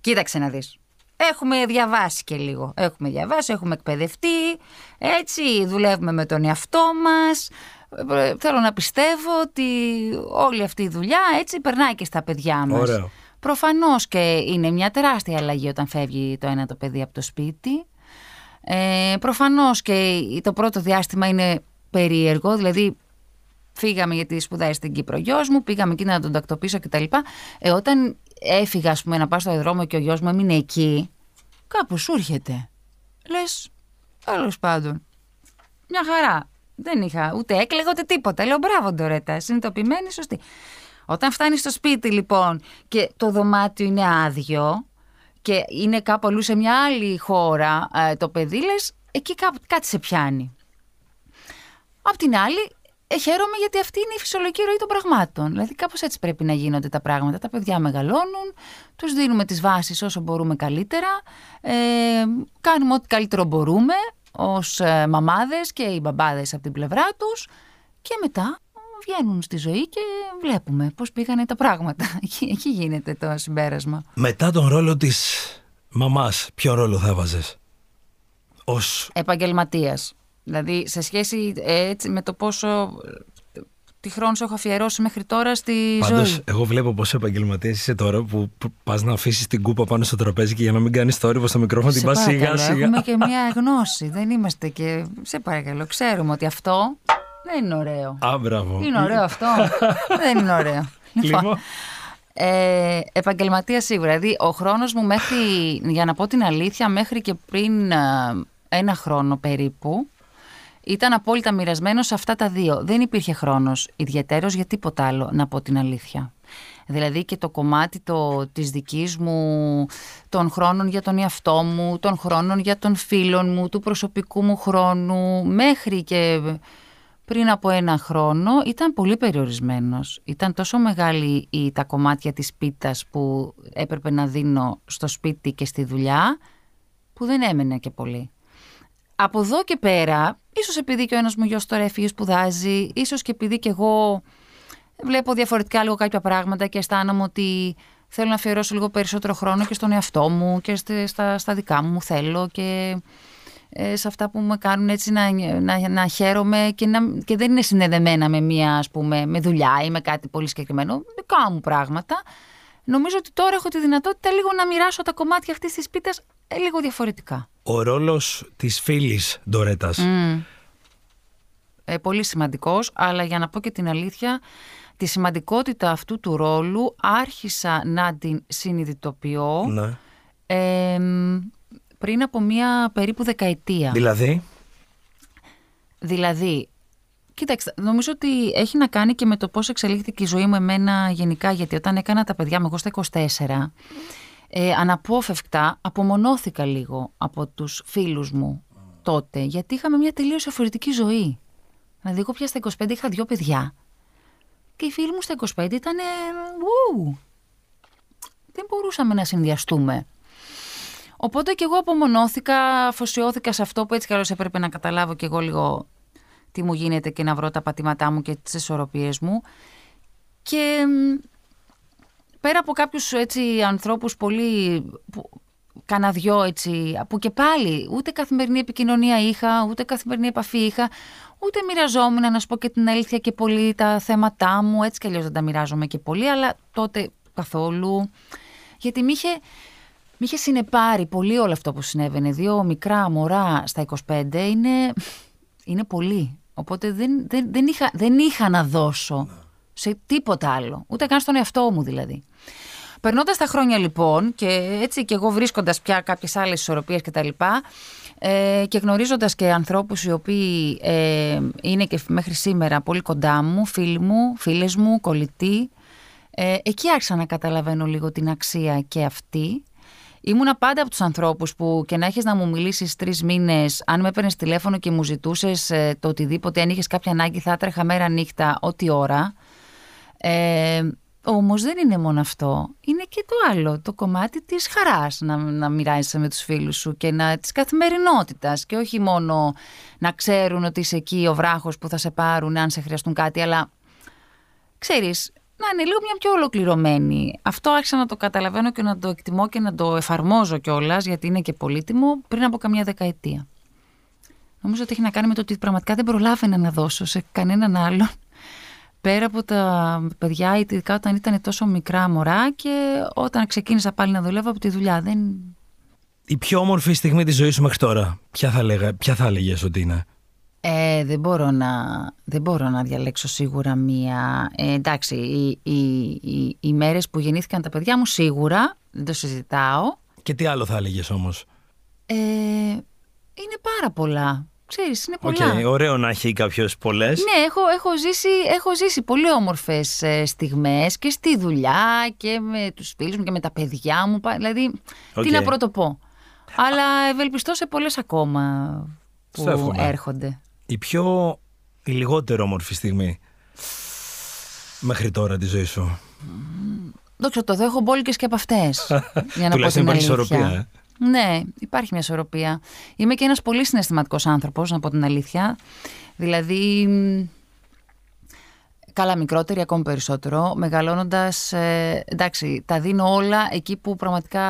Speaker 2: Κοίταξε να δεις. Έχουμε διαβάσει και λίγο. Έχουμε διαβάσει, έχουμε εκπαιδευτεί. Έτσι, δουλεύουμε με τον εαυτό μας. Ε, Θέλω να πιστεύω ότι όλη αυτή η δουλειά έτσι περνάει και στα παιδιά μας.
Speaker 1: Ωραίο.
Speaker 2: Προφανώς και είναι μια τεράστια αλλαγή όταν φεύγει το ένα το παιδί από το σπίτι. Ε, προφανώς και το πρώτο διάστημα είναι περίεργο, δηλαδή φύγαμε γιατί σπουδάει στην Κύπρο ο γιος μου, πήγαμε εκεί να τον τακτοποιήσω κτλ. Ε, όταν έφυγα ας πούμε, να πάω στο αεροδρόμιο και ο γιος μου έμεινε εκεί, κάπου σου έρχεται. Λες, τέλος πάντων, μια χαρά. Δεν είχα ούτε έκλαιγα ούτε τίποτα. Λέω μπράβο Ντορέτα, συνειδητοποιημένη, σωστή. Όταν φτάνει στο σπίτι λοιπόν και το δωμάτιο είναι άδειο και είναι κάπου αλλού σε μια άλλη χώρα ε, το παιδί, λες, εκεί κάπου, κάτι σε πιάνει. Απ' την άλλη, ε, χαίρομαι γιατί αυτή είναι η φυσιολογική ροή των πραγμάτων. Δηλαδή, κάπως έτσι πρέπει να γίνονται τα πράγματα. Τα παιδιά μεγαλώνουν, τους δίνουμε τις βάσεις όσο μπορούμε καλύτερα. Ε, κάνουμε ό,τι καλύτερο μπορούμε ως ε, μαμάδες και οι μπαμπάδες από την πλευρά τους. Και μετά βγαίνουν στη ζωή και βλέπουμε πώς πήγανε τα πράγματα. Εκεί, εκεί γίνεται το συμπέρασμα.
Speaker 1: μετά τον ρόλο της μαμάς, ποιο ρόλο θα έβαζες; Ως
Speaker 2: Επαγγελματίας. Δηλαδή σε σχέση ε, έτσι, με το πόσο ε, τι χρόνο σου έχω αφιερώσει μέχρι τώρα στη
Speaker 1: Πάντως,
Speaker 2: ζωή.
Speaker 1: εγώ βλέπω πόσο επαγγελματίας είσαι τώρα που πας να αφήσεις την κούπα πάνω στο τραπέζι και για να μην κάνεις θόρυβο στο μικρόφωνο την
Speaker 2: Σε
Speaker 1: πας σιγά
Speaker 2: παρακαλώ,
Speaker 1: σιγά.
Speaker 2: Έχουμε και μία γνώση. Δεν είμαστε και. Σε παρακαλώ, ξέρουμε ότι αυτό δεν είναι ωραίο.
Speaker 1: Α, μπράβο.
Speaker 2: Είναι ωραίο αυτό. δεν είναι ωραίο.
Speaker 1: Λοιπόν,
Speaker 2: Ε, επαγγελματία σίγουρα. Δηλαδή, ο χρόνος μου μέχρι, για να πω την αλήθεια, μέχρι και πριν α, ένα χρόνο περίπου, ήταν απόλυτα μοιρασμένος σε αυτά τα δύο. Δεν υπήρχε χρόνος ιδιαίτερος για τίποτα άλλο, να πω την αλήθεια. Δηλαδή και το κομμάτι το, της δικής μου, των χρόνων για τον εαυτό μου, των χρόνων για τον φίλων μου, του προσωπικού μου χρόνου, μέχρι και πριν από ένα χρόνο ήταν πολύ περιορισμένος. Ήταν τόσο μεγάλη η, τα κομμάτια της πίτας που έπρεπε να δίνω στο σπίτι και στη δουλειά, που δεν έμενε και πολύ. Από εδώ και πέρα, ίσως επειδή και ο ένας μου γιος τώρα έφυγε σπουδάζει, ίσως και επειδή και εγώ βλέπω διαφορετικά λίγο κάποια πράγματα και αισθάνομαι ότι θέλω να αφιερώσω λίγο περισσότερο χρόνο και στον εαυτό μου και στε- στα, στα δικά μου θέλω και ε, σε αυτά που με κάνουν έτσι να, να, να χαίρομαι και, να, και δεν είναι συνδεδεμένα με μία ας πούμε με δουλειά ή με κάτι πολύ συγκεκριμένο, δικά μου πράγματα. Νομίζω ότι τώρα έχω τη δυνατότητα λίγο να μοιράσω τα κομμάτια αυτής της πίτας ε, λίγο διαφορετικά.
Speaker 1: ο ρόλος της φίλης Ντορέτας.
Speaker 2: Μμ. Ε, πολύ σημαντικός, αλλά για να πω και την αλήθεια, τη σημαντικότητα αυτού του ρόλου άρχισα να την συνειδητοποιώ
Speaker 1: Ναι.
Speaker 2: ε, μ, πριν από μία περίπου δεκαετία.
Speaker 1: Δηλαδή,
Speaker 2: Δηλαδή, κοίταξε, νομίζω ότι έχει να κάνει και με το πώς εξελίχθηκε η ζωή μου εμένα γενικά, γιατί όταν έκανα τα παιδιά μου εγώ στα 24, ε, αναπόφευκτα απομονώθηκα λίγο από τους φίλους μου τότε, γιατί είχαμε μια τελείως διαφορετική ζωή. Δηλαδή, εγώ πια στα 25 είχα δύο παιδιά και οι φίλοι μου στα 25 ήταν. ε, ου, δεν μπορούσαμε να συνδυαστούμε. Οπότε και εγώ απομονώθηκα, αφοσιώθηκα σε αυτό που έτσι καλώς έπρεπε να καταλάβω και εγώ λίγο τι μου γίνεται και να βρω τα πατήματά μου και τις ισορροπίες μου. Και πέρα από κάποιους έτσι ανθρώπους πολύ... Που, κάνα δυο έτσι, που και πάλι ούτε καθημερινή επικοινωνία είχα, ούτε καθημερινή επαφή είχα, ούτε μοιραζόμουν, να σου πω και την αλήθεια, και πολύ τα θέματά μου. Έτσι κι αλλιώς δεν τα μοιράζομαι και πολύ, αλλά τότε καθόλου. Γιατί με είχε, μ είχε συνεπάρει πολύ όλο αυτό που συνέβαινε. Δύο μικρά μωρά στα 25 είναι, είναι πολύ. Οπότε δεν, δεν, δεν, είχα, δεν είχα να δώσω σε τίποτα άλλο. Ούτε καν στον εαυτό μου δηλαδή. Περνώντας τα χρόνια λοιπόν και έτσι και εγώ βρίσκοντας πια κάποιες άλλες ισορροπίες κτλ. Ε, και γνωρίζοντας και ανθρώπους οι οποίοι ε, είναι και μέχρι σήμερα πολύ κοντά μου, φίλοι μου, φίλες μου, κολλητοί, ε, εκεί άρχισα να καταλαβαίνω λίγο την αξία και αυτή. Ήμουνα πάντα από τους ανθρώπους που και να έχεις να μου μιλήσεις τρεις μήνες, αν με έπαιρνες τηλέφωνο και μου ζητούσες ε, το οτιδήποτε, αν είχες κάποια ανάγκη, θα έτρεχα μέρα νύχτα, ό,τι ώρα. Ε, Όμως δεν είναι μόνο αυτό. Είναι και το άλλο, το κομμάτι της χαράς να, να μοιράζεσαι με τους φίλους σου και να, της καθημερινότητας και όχι μόνο να ξέρουν ότι είσαι εκεί ο βράχος που θα σε πάρουν αν σε χρειαστούν κάτι, αλλά ξέρεις, να είναι λίγο μια πιο ολοκληρωμένη. Αυτό άρχισα να το καταλαβαίνω και να το εκτιμώ και να το εφαρμόζω κιόλας, γιατί είναι και πολύτιμο, πριν από καμιά δεκαετία. Νομίζω ότι έχει να κάνει με το ότι πραγματικά δεν προλάβαινα να δώσω σε κανέναν άλλον πέρα από τα παιδιά, ειδικά όταν ήταν τόσο μικρά μωρά και όταν ξεκίνησα πάλι να δουλεύω από τη δουλειά. Δεν...
Speaker 1: Η πιο όμορφη στιγμή της ζωής σου μέχρι τώρα, ποια θα, λέγα, ποια θα έλεγες ότι είναι;
Speaker 2: Ε, δεν, μπορώ να, δεν μπορώ να διαλέξω σίγουρα μία... Ε, εντάξει, οι, οι, οι, οι μέρες που γεννήθηκαν τα παιδιά μου σίγουρα, δεν το συζητάω.
Speaker 1: Και τι άλλο θα έλεγες όμως;
Speaker 2: Ε, είναι πάρα πολλά. Ξέρεις, είναι πολλά.
Speaker 1: Okay, ωραίο να έχει κάποιος πολλές.
Speaker 2: Ναι, έχω, έχω, ζήσει, έχω ζήσει πολύ όμορφες ε, στιγμές και στη δουλειά και με τους φίλους μου και με τα παιδιά μου. Δηλαδή, τι να πρωτοπώ. Αλλά ευελπιστώ σε πολλές ακόμα που έρχονται.
Speaker 1: Η πιο η λιγότερο όμορφη στιγμή μέχρι τώρα τη ζωή σου;
Speaker 2: Δόξα το έχω μπόλικες και από αυτές.
Speaker 1: για να πω την ισορροπία. Ε.
Speaker 2: Ναι, υπάρχει μια ισορροπία. Είμαι και ένας πολύ συναισθηματικός άνθρωπος, να πω την αλήθεια. Δηλαδή, καλά μικρότερη, ακόμη περισσότερο, μεγαλώνοντας, ε, εντάξει, τα δίνω όλα εκεί που πραγματικά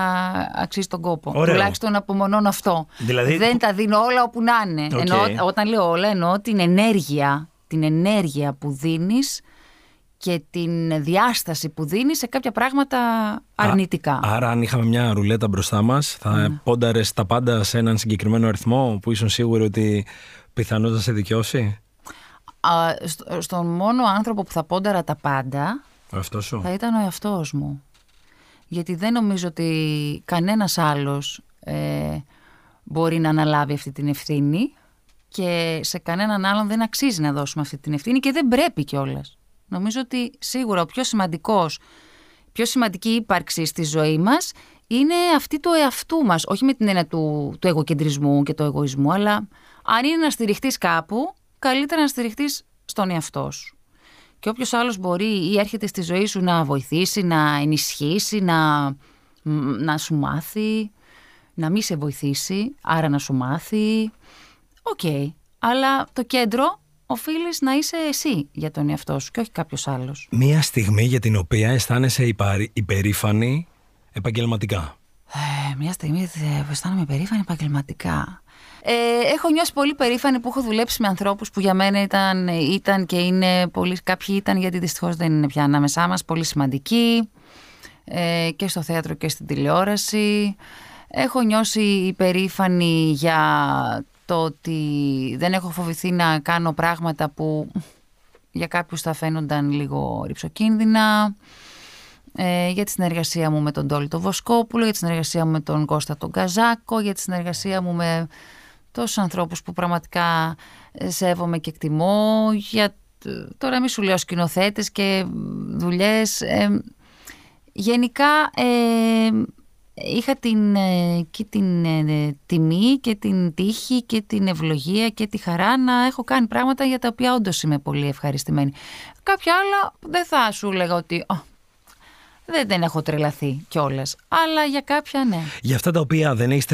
Speaker 2: αξίζει τον κόπο. Ωραίο. Τουλάχιστον απομονώνω αυτό. Δηλαδή... Δεν τα δίνω όλα όπου να είναι. Okay. όταν λέω όλα, εννοώ την ενέργεια, την ενέργεια που δίνεις και την διάσταση που δίνεις σε κάποια πράγματα αρνητικά.
Speaker 1: άρα, αν είχαμε μια ρουλέτα μπροστά μας, θα mm. πόνταρες τα πάντα σε έναν συγκεκριμένο αριθμό που ήσουν σίγουροι ότι πιθανώ θα σε δικαιώσει;
Speaker 2: Α, στον μόνο άνθρωπο που θα πόνταρα τα πάντα
Speaker 1: ο σου.
Speaker 2: θα ήταν ο εαυτός μου. Γιατί δεν νομίζω ότι κανένας άλλος ε, μπορεί να αναλάβει αυτή την ευθύνη και σε κανέναν άλλον δεν αξίζει να δώσουμε αυτή την ευθύνη και δεν πρέπει κιόλας. Νομίζω ότι σίγουρα ο πιο σημαντικός, πιο σημαντική ύπαρξη στη ζωή μας είναι αυτή του εαυτού μας. Όχι με την έννοια του, του εγωκεντρισμού και του εγωισμού, αλλά αν είναι να στηριχτείς κάπου, καλύτερα να στηριχτείς στον εαυτό σου. Και όποιος άλλος μπορεί ή έρχεται στη ζωή σου να βοηθήσει, να ενισχύσει, να, να σου μάθει, να μην σε βοηθήσει, άρα να σου μάθει. Οκ. Αλλά το κέντρο οφείλεις να είσαι εσύ για τον εαυτό σου και όχι κάποιος άλλος.
Speaker 1: Μία στιγμή για την οποία αισθάνεσαι υπερήφανη επαγγελματικά.
Speaker 2: Ε, μία στιγμή που αισθάνομαι υπερήφανη επαγγελματικά. Ε, έχω νιώσει πολύ περήφανη που έχω δουλέψει με ανθρώπους που για μένα ήταν, ήταν και είναι πολύ. Κάποιοι ήταν γιατί δυστυχώς δεν είναι πια ανάμεσά μας, πολύ σημαντικοί ε, και στο θέατρο και στην τηλεόραση. Έχω νιώσει υπερήφανη για το ότι δεν έχω φοβηθεί να κάνω πράγματα που για κάποιους θα φαίνονταν λίγο ρηψοκίνδυνα. Ε, για τη συνεργασία μου με τον Τόλι τον Βοσκόπουλο, για τη συνεργασία μου με τον Κώστα τον Καζάκο, για τη συνεργασία μου με τόσους ανθρώπους που πραγματικά ε, σέβομαι και εκτιμώ, για τώρα μη σου λέω σκηνοθέτες και δουλειές. Ε, γενικά ε, είχα την, ε, και την ε, τιμή και την τύχη και την ευλογία και τη χαρά να έχω κάνει πράγματα για τα οποία όντως είμαι πολύ ευχαριστημένη. Κάποια άλλα δεν θα σου έλεγα ότι δεν, δεν έχω τρελαθεί κιόλας. Αλλά για κάποια ναι.
Speaker 1: Για αυτά τα οποία δεν έχεις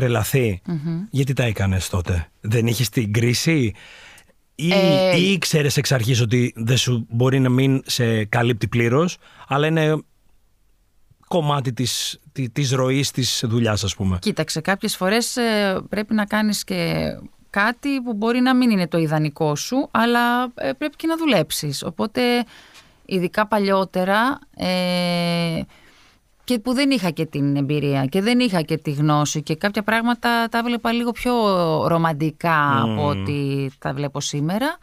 Speaker 1: γιατί τα έκανες τότε; Δεν είχες την κρίση; Ή,
Speaker 2: Ε,
Speaker 1: ή ήξερε εξ αρχής ότι δεν σου μπορεί να μην σε καλύπτει πλήρως, αλλά είναι κομμάτι της, τη- της ροής της δουλειάς ας πούμε;
Speaker 2: Κοίταξε, κάποιες φορές ε, πρέπει να κάνεις και κάτι που μπορεί να μην είναι το ιδανικό σου, αλλά ε, πρέπει και να δουλέψεις. Οπότε, ειδικά παλιότερα, ε, και που δεν είχα και την εμπειρία και δεν είχα και τη γνώση και κάποια πράγματα τα βλέπα λίγο πιο ρομαντικά από ό,τι τα βλέπω σήμερα.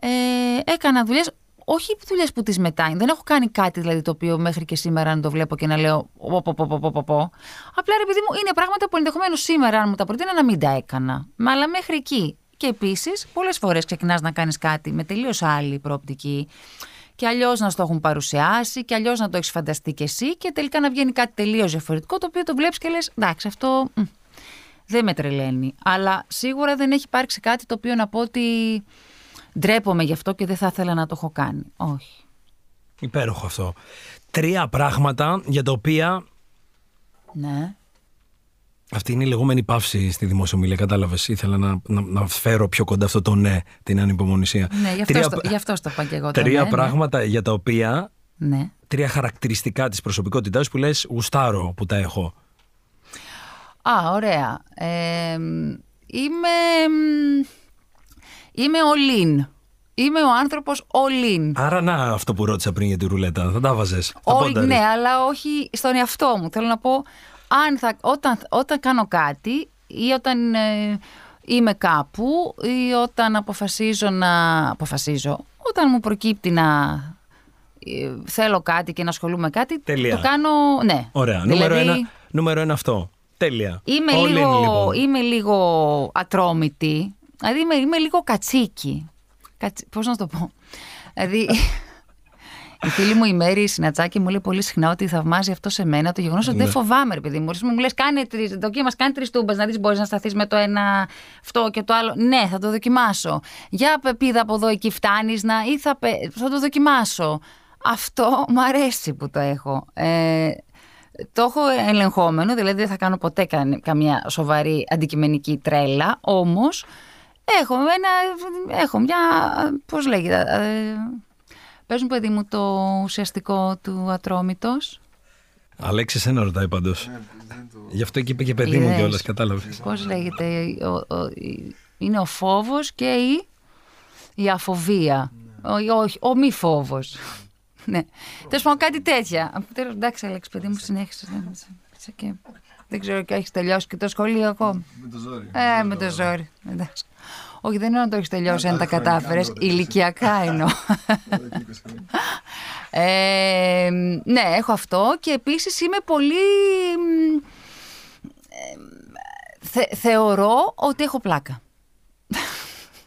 Speaker 2: Ε, έκανα δουλειές, όχι δουλειές που τις μετάνει. Δεν έχω κάνει κάτι δηλαδή το οποίο μέχρι και σήμερα να το βλέπω και να λέω πω, πω, πω, πω, πω, πω, πω. Απλά ρε παιδί μου είναι πράγματα που ενδεχομένως σήμερα αν μου τα προτείνω να μην τα έκανα. Μα αλλά μέχρι εκεί. Και επίσης, πολλές φορές ξεκινάς να κάνεις κάτι με τελείως άλλη προοπτική και αλλιώς να στο έχουν παρουσιάσει και αλλιώς να το έχεις φανταστεί κι εσύ και τελικά να βγαίνει κάτι τελείως διαφορετικό το οποίο το βλέπεις και λες: Εντάξει, αυτό μ, δεν με τρελαίνει. Αλλά σίγουρα δεν έχει υπάρξει κάτι το οποίο να πω ότι ντρέπομαι γι' αυτό και δεν θα ήθελα να το έχω κάνει. Όχι.
Speaker 1: Υπέροχο αυτό. Τρία πράγματα για τα οποία
Speaker 2: Ναι.
Speaker 1: Αυτή είναι η λεγόμενη παύση στη δημοσιομιλία. Κατάλαβες. Ήθελα να, να, να φέρω πιο κοντά αυτό το ναι, την ανυπομονησία.
Speaker 2: Ναι, γι' αυτό,
Speaker 1: τρία,
Speaker 2: στο, γι αυτό στο είπα και εγώ. το
Speaker 1: τρία
Speaker 2: ναι,
Speaker 1: πράγματα για τα οποία.
Speaker 2: Ναι. ναι.
Speaker 1: Τρία χαρακτηριστικά της προσωπικότητάς που λες γουστάρω που τα έχω.
Speaker 2: Α, ωραία. Ε, είμαι. μ, Είμαι all in. Είμαι ο άνθρωπος all in.
Speaker 1: Άρα να αυτό που ρώτησα πριν για τη ρουλέτα. Θα τα βάζες. Θα
Speaker 2: All,
Speaker 1: πόνταρες.
Speaker 2: ναι, αλλά όχι στον εαυτό μου. Θέλω να πω, αν θα, όταν, όταν κάνω κάτι ή όταν ε, είμαι κάπου ή όταν αποφασίζω να... Αποφασίζω. Όταν μου προκύπτει να ε, θέλω κάτι και να ασχολούμαι με κάτι,
Speaker 1: Τελεία.
Speaker 2: το κάνω, ναι.
Speaker 1: Ωραία.
Speaker 2: Δηλαδή,
Speaker 1: Νούμερο, ένα, νούμερο ένα αυτό. Τέλεια.
Speaker 2: Είμαι,
Speaker 1: All in,
Speaker 2: λίγο,
Speaker 1: λοιπόν.
Speaker 2: είμαι λίγο ατρόμητη. Δηλαδή είμαι, είμαι λίγο κατσίκι. Κατσί, πώς να το πω. Δηλαδή η φίλη μου η Μέρη η Συνατσάκη μου λέει πολύ συχνά ότι θαυμάζει αυτό σε μένα το γεγονός ότι
Speaker 1: Ναι.
Speaker 2: δεν φοβάμαι, ρε παιδί μου. Μου λες, κάνε τρεις, δοκίμασε, κάνε τρεις τούμπες να δεις μπορείς να σταθείς με το ένα αυτό και το άλλο. Ναι, θα το δοκιμάσω. Για πεπίδα από εδώ εκεί φτάνεις να ή θα, πε- θα το δοκιμάσω. Αυτό μου αρέσει που το έχω. Ε, το έχω ελεγχόμενο, δηλαδή δεν θα κάνω ποτέ κα- καμία σοβαρή αντικειμενική τρέλα, όμως έχω, ένα, έχω μια, πώς λέγεται, ε, πες μου παιδί μου το ουσιαστικό του ατρόμητος,
Speaker 1: Αλέξης, ένα ρωτάει πάντως. Γι' αυτό και είπε και παιδί μου
Speaker 2: Είδες.
Speaker 1: κιόλας, κατάλαβες.
Speaker 2: πώς λέγεται, ο- ο- η- είναι ο φόβος και η, η αφοβία, ο, όχι, ο μη φόβος. ναι. Τέλος πάντων, κάτι τέτοια. Τέλος, εντάξει, Αλέξη, παιδί μου, συνέχισες. δεν- σε- και- Δεν ξέρω και έχεις τελειώσει και το σχολείο ακόμα.
Speaker 3: Με το ζόρι.
Speaker 2: Ε, με το ζόρι. Εντάξει. Όχι, δεν εννοώ να το έχεις τελειώσει αν τα κατάφερες. Ηλικιακά εννοώ.
Speaker 3: Εδώ και 20 χρόνια.
Speaker 2: Ε, ναι, έχω αυτό και επίσης είμαι πολύ... μ, ε, θε- θεωρώ ότι έχω πλάκα.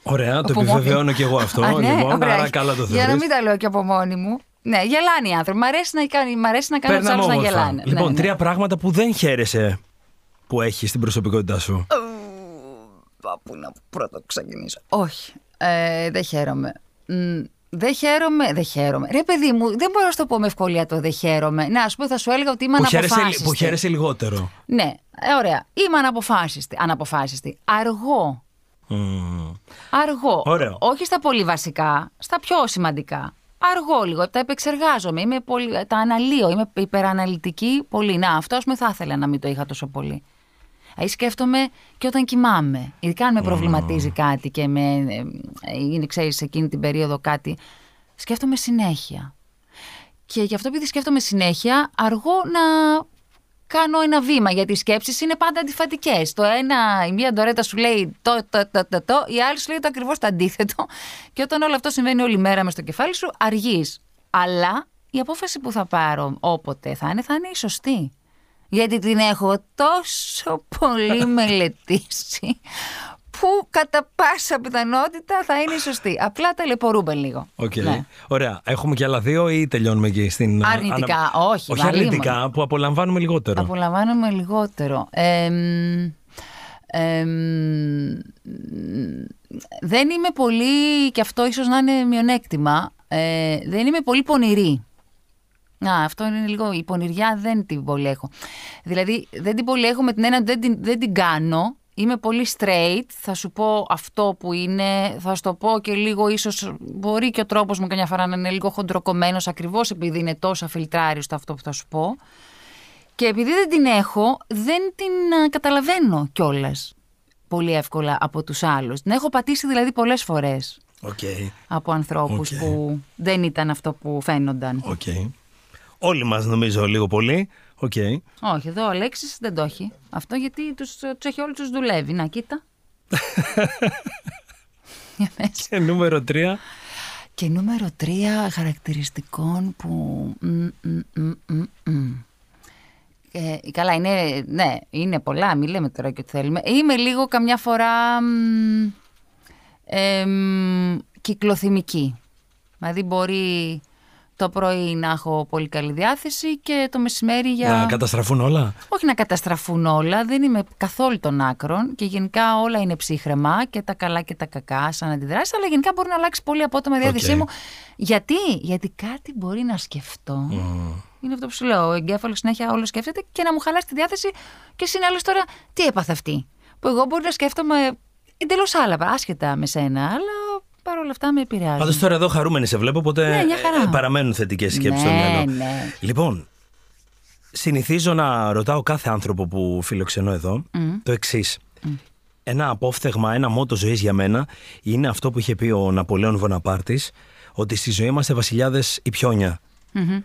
Speaker 1: Ωραία, το
Speaker 2: Από μόνη
Speaker 1: επιβεβαιώνω
Speaker 2: μου.
Speaker 1: κι εγώ αυτό.
Speaker 2: Α, ναι,
Speaker 1: λοιπόν,
Speaker 2: ωραία.
Speaker 1: άρα καλά το
Speaker 2: Για να
Speaker 1: θεωρείς.
Speaker 2: μην τα λέω και από μόνη μου. Ναι, γελάνε οι άνθρωποι. Μ' αρέσει να, κάνει, μ' αρέσει να κάνω τους
Speaker 1: Παίρναμε
Speaker 2: άλλους να
Speaker 1: όμορφα.
Speaker 2: γελάνε.
Speaker 1: Λοιπόν,
Speaker 2: ναι, ναι.
Speaker 1: τρία πράγματα που δεν χαίρεσαι που έχεις στην προσωπικότητά σου.
Speaker 2: Α, Πού να πρώτο ξεκινήσω. Όχι, ε, δεν χαίρομαι. Μ, δεν χαίρομαι, δεν χαίρομαι. Ρε παιδί μου, δεν μπορώ να σου το πω με ευκολία το δεν χαίρομαι. Να, ας πούμε, θα σου έλεγα ότι είμαι
Speaker 1: Που χαίρεσαι,
Speaker 2: αναποφάσιστη.
Speaker 1: που χαίρεσαι λιγότερο.
Speaker 2: Ναι, ε, ωραία. Είμαι αναποφάσιστη. αναποφάσιστη. Αργό.
Speaker 1: Μμμ.
Speaker 2: Αργό.
Speaker 1: Ωραίο.
Speaker 2: Όχι στα πολύ βασικά, στα πιο σημαντικά. Αργό λίγο, τα επεξεργάζομαι. Είμαι πολύ, τα αναλύω, είμαι υπεραναλυτική πολύ. Να, αυτό ας πούμε θα ήθελα να μην το είχα τόσο πολύ. Δηλαδή σκέφτομαι και όταν κοιμάμαι. Ειδικά αν με προβληματίζει κάτι και με, ε, ε, είναι, ξέρεις, εκείνη την περίοδο κάτι. Σκέφτομαι συνέχεια. Και γι' αυτό επειδή σκέφτομαι συνέχεια, αργώ να κάνω ένα βήμα, γιατί οι σκέψεις είναι πάντα αντιφατικές. Το ένα, η μία Ντορέττα σου λέει το, το, το, το, το, η άλλη σου λέει το ακριβώς το αντίθετο. Και όταν όλο αυτό συμβαίνει όλη μέρα μες στο κεφάλι σου, αργείς. Αλλά η απόφαση που θα πάρω όποτε θα είναι, θα είναι η σωστή. Γιατί την έχω τόσο πολύ μελετήσει που κατά πάσα πιθανότητα θα είναι η σωστή. Απλά ταλαιπωρούμαι λίγο.
Speaker 1: Οκ.
Speaker 2: Ναι.
Speaker 1: Ωραία. Έχουμε και άλλα δύο ή τελειώνουμε εκεί στην.
Speaker 2: Αρνητικά, όχι,
Speaker 1: Όχι
Speaker 2: βαλίμον.
Speaker 1: αρνητικά, που απολαμβάνουμε λιγότερο.
Speaker 2: Απολαμβάνουμε λιγότερο. Εμ, εμ, δεν είμαι πολύ, και αυτό ίσως να είναι μειονέκτημα, ε, δεν είμαι πολύ πονηρή. Α, αυτό είναι λίγο, η πονηριά δεν την πολύ έχω. Δηλαδή δεν την πολύ έχω με την έννοια ότι δεν την, δεν την κάνω, είμαι πολύ straight, θα σου πω αυτό που είναι, θα σου το πω και λίγο ίσως μπορεί και ο τρόπος μου καμιά φορά να είναι λίγο χοντροκομμένος ακριβώς επειδή είναι τόσο φιλτράριστο αυτό που θα σου πω. Και επειδή δεν την έχω, δεν την α, καταλαβαίνω κιόλας πολύ εύκολα από τους άλλους. Την έχω πατήσει δηλαδή πολλές φορές
Speaker 1: Οκ.
Speaker 2: από ανθρώπους
Speaker 1: Οκ.
Speaker 2: που δεν ήταν αυτό που φαίνονταν.
Speaker 1: Οκ. Όλοι μας νομίζω λίγο πολύ. Οκ.
Speaker 2: Όχι, εδώ ο Αλέξης δεν το έχει. Αυτό γιατί τους, τους έχει όλους τους δουλεύει. Να, κοίτα. Για πες.
Speaker 1: Και νούμερο 3.
Speaker 2: Και νούμερο τρία χαρακτηριστικών που... μ, μ, μ, μ, μ. Ε, καλά, είναι, ναι, είναι πολλά, μην λέμε τώρα και ό,τι θέλουμε. Είμαι λίγο καμιά φορά μ, ε, μ, κυκλοθυμική. Δηλαδή μπορεί το πρωί να έχω πολύ καλή διάθεση και το μεσημέρι για...
Speaker 1: Να καταστραφούν όλα;
Speaker 2: Όχι να καταστραφούν όλα, δεν είμαι καθόλου των άκρων και γενικά όλα είναι ψύχραιμα και τα καλά και τα κακά σαν αντιδράσεις, αλλά γενικά μπορεί να αλλάξει πολύ απότομα η διάθεσή
Speaker 1: Οκ.
Speaker 2: μου. Γιατί; Γιατί κάτι μπορεί να σκεφτώ. Είναι αυτό που σου λέω. Ο εγκέφαλος συνέχεια όλο σκέφτεται και να μου χαλάσει τη διάθεση και εσύ να λες τώρα τι έπαθε αυτή; Που εγώ μπορεί να σκέφτομαι εντελώς άλλα, άσχετα με σένα, αλλά παρόλα αυτά με επηρεάζει.
Speaker 1: Πάντως τώρα εδώ χαρούμενη σε βλέπω, οπότε
Speaker 2: Ναι, μια χαρά.
Speaker 1: ε, παραμένουν θετικές σκέψεις στο
Speaker 2: Ναι,
Speaker 1: μυαλό.
Speaker 2: ναι.
Speaker 1: Λοιπόν, συνηθίζω να ρωτάω κάθε άνθρωπο που φιλοξενώ εδώ το εξής. Ένα απόφθεγμα, ένα μότο ζωής για μένα είναι αυτό που είχε πει ο Ναπολέον Βοναπάρτης, ότι στη ζωή είμαστε βασιλιάδες ή πιόνια.
Speaker 2: Μμμ.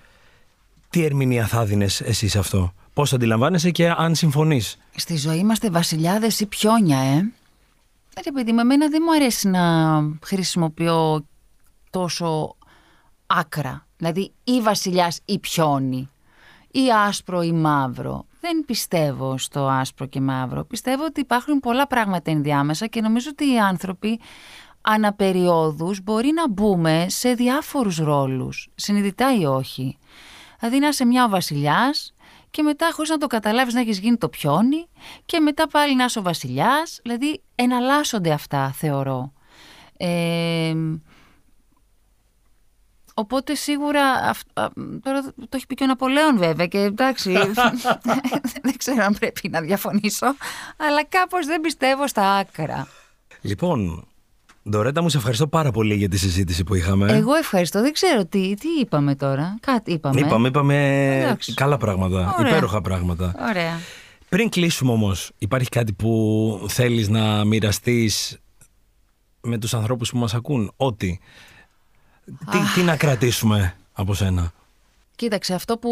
Speaker 1: Τι ερμηνεία θα δίνει εσύ σε αυτό, Πώς το αντιλαμβάνεσαι και αν συμφωνείς;
Speaker 2: Στη ζωή είμαστε βασιλιάδες ή πιόνια, ε. Ε, παιδί μου, εμένα δεν μου αρέσει να χρησιμοποιώ τόσο άκρα. Δηλαδή, ή βασιλιάς ή πιόνι. Ή άσπρο ή μαύρο. Δεν πιστεύω στο άσπρο και μαύρο. Πιστεύω ότι υπάρχουν πολλά πράγματα ενδιάμεσα και νομίζω ότι οι άνθρωποι αναπεριόδους μπορεί να μπούμε σε διάφορους ρόλους, συνειδητά ή όχι. Δηλαδή να είσαι μια ο βασιλιάς και μετά χωρίς να το καταλάβεις να έχεις γίνει το πιόνι και μετά πάλι να είσαι ο βασιλιάς. Δηλαδή εναλλάσσονται αυτά θεωρώ. Ε, οπότε σίγουρα αυ- α, τώρα το έχει πει και ο Ναπολέον βέβαια και εντάξει δεν ξέρω αν πρέπει να διαφωνήσω αλλά κάπως δεν πιστεύω στα άκρα.
Speaker 1: Λοιπόν, Ντορέτα μου, σε ευχαριστώ πάρα πολύ για τη συζήτηση που είχαμε.
Speaker 2: Εγώ ευχαριστώ. Δεν ξέρω τι, τι είπαμε τώρα. Κάτι είπαμε.
Speaker 1: Είπαμε, είπαμε
Speaker 2: Εντάξει.
Speaker 1: καλά πράγματα,
Speaker 2: Ωραία.
Speaker 1: υπέροχα πράγματα.
Speaker 2: Ωραία.
Speaker 1: Πριν κλείσουμε όμως, υπάρχει κάτι που θέλεις να μοιραστείς με τους ανθρώπους που μας ακούν, ότι. Τι, τι να κρατήσουμε από σένα;
Speaker 2: Κοίταξε, αυτό που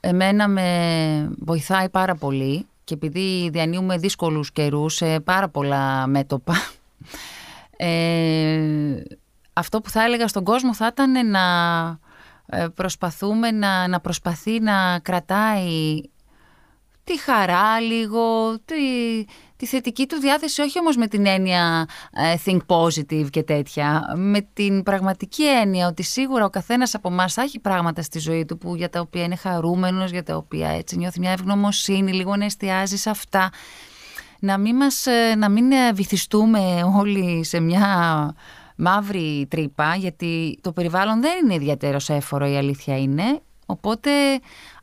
Speaker 2: εμένα με βοηθάει πάρα πολύ και επειδή διανύουμε δύσκολους καιρούς σε πάρα πολλά μέτωπα, ε, αυτό που θα έλεγα στον κόσμο θα ήταν να ε, προσπαθούμε να, να προσπαθεί να κρατάει τη χαρά λίγο, τη, τη θετική του διάθεση, όχι όμως με την έννοια ε, think positive και τέτοια, με την πραγματική έννοια ότι σίγουρα ο καθένας από εμάς θα έχει πράγματα στη ζωή του που, για τα οποία είναι χαρούμενος, για τα οποία έτσι νιώθει μια ευγνωμοσύνη, λίγο να εστιάζει σε αυτά. Να μην, μας, ε, να μην ε, βυθιστούμε όλοι σε μια μαύρη τρύπα, γιατί το περιβάλλον δεν είναι ιδιαίτερος έφορο, η αλήθεια είναι. Οπότε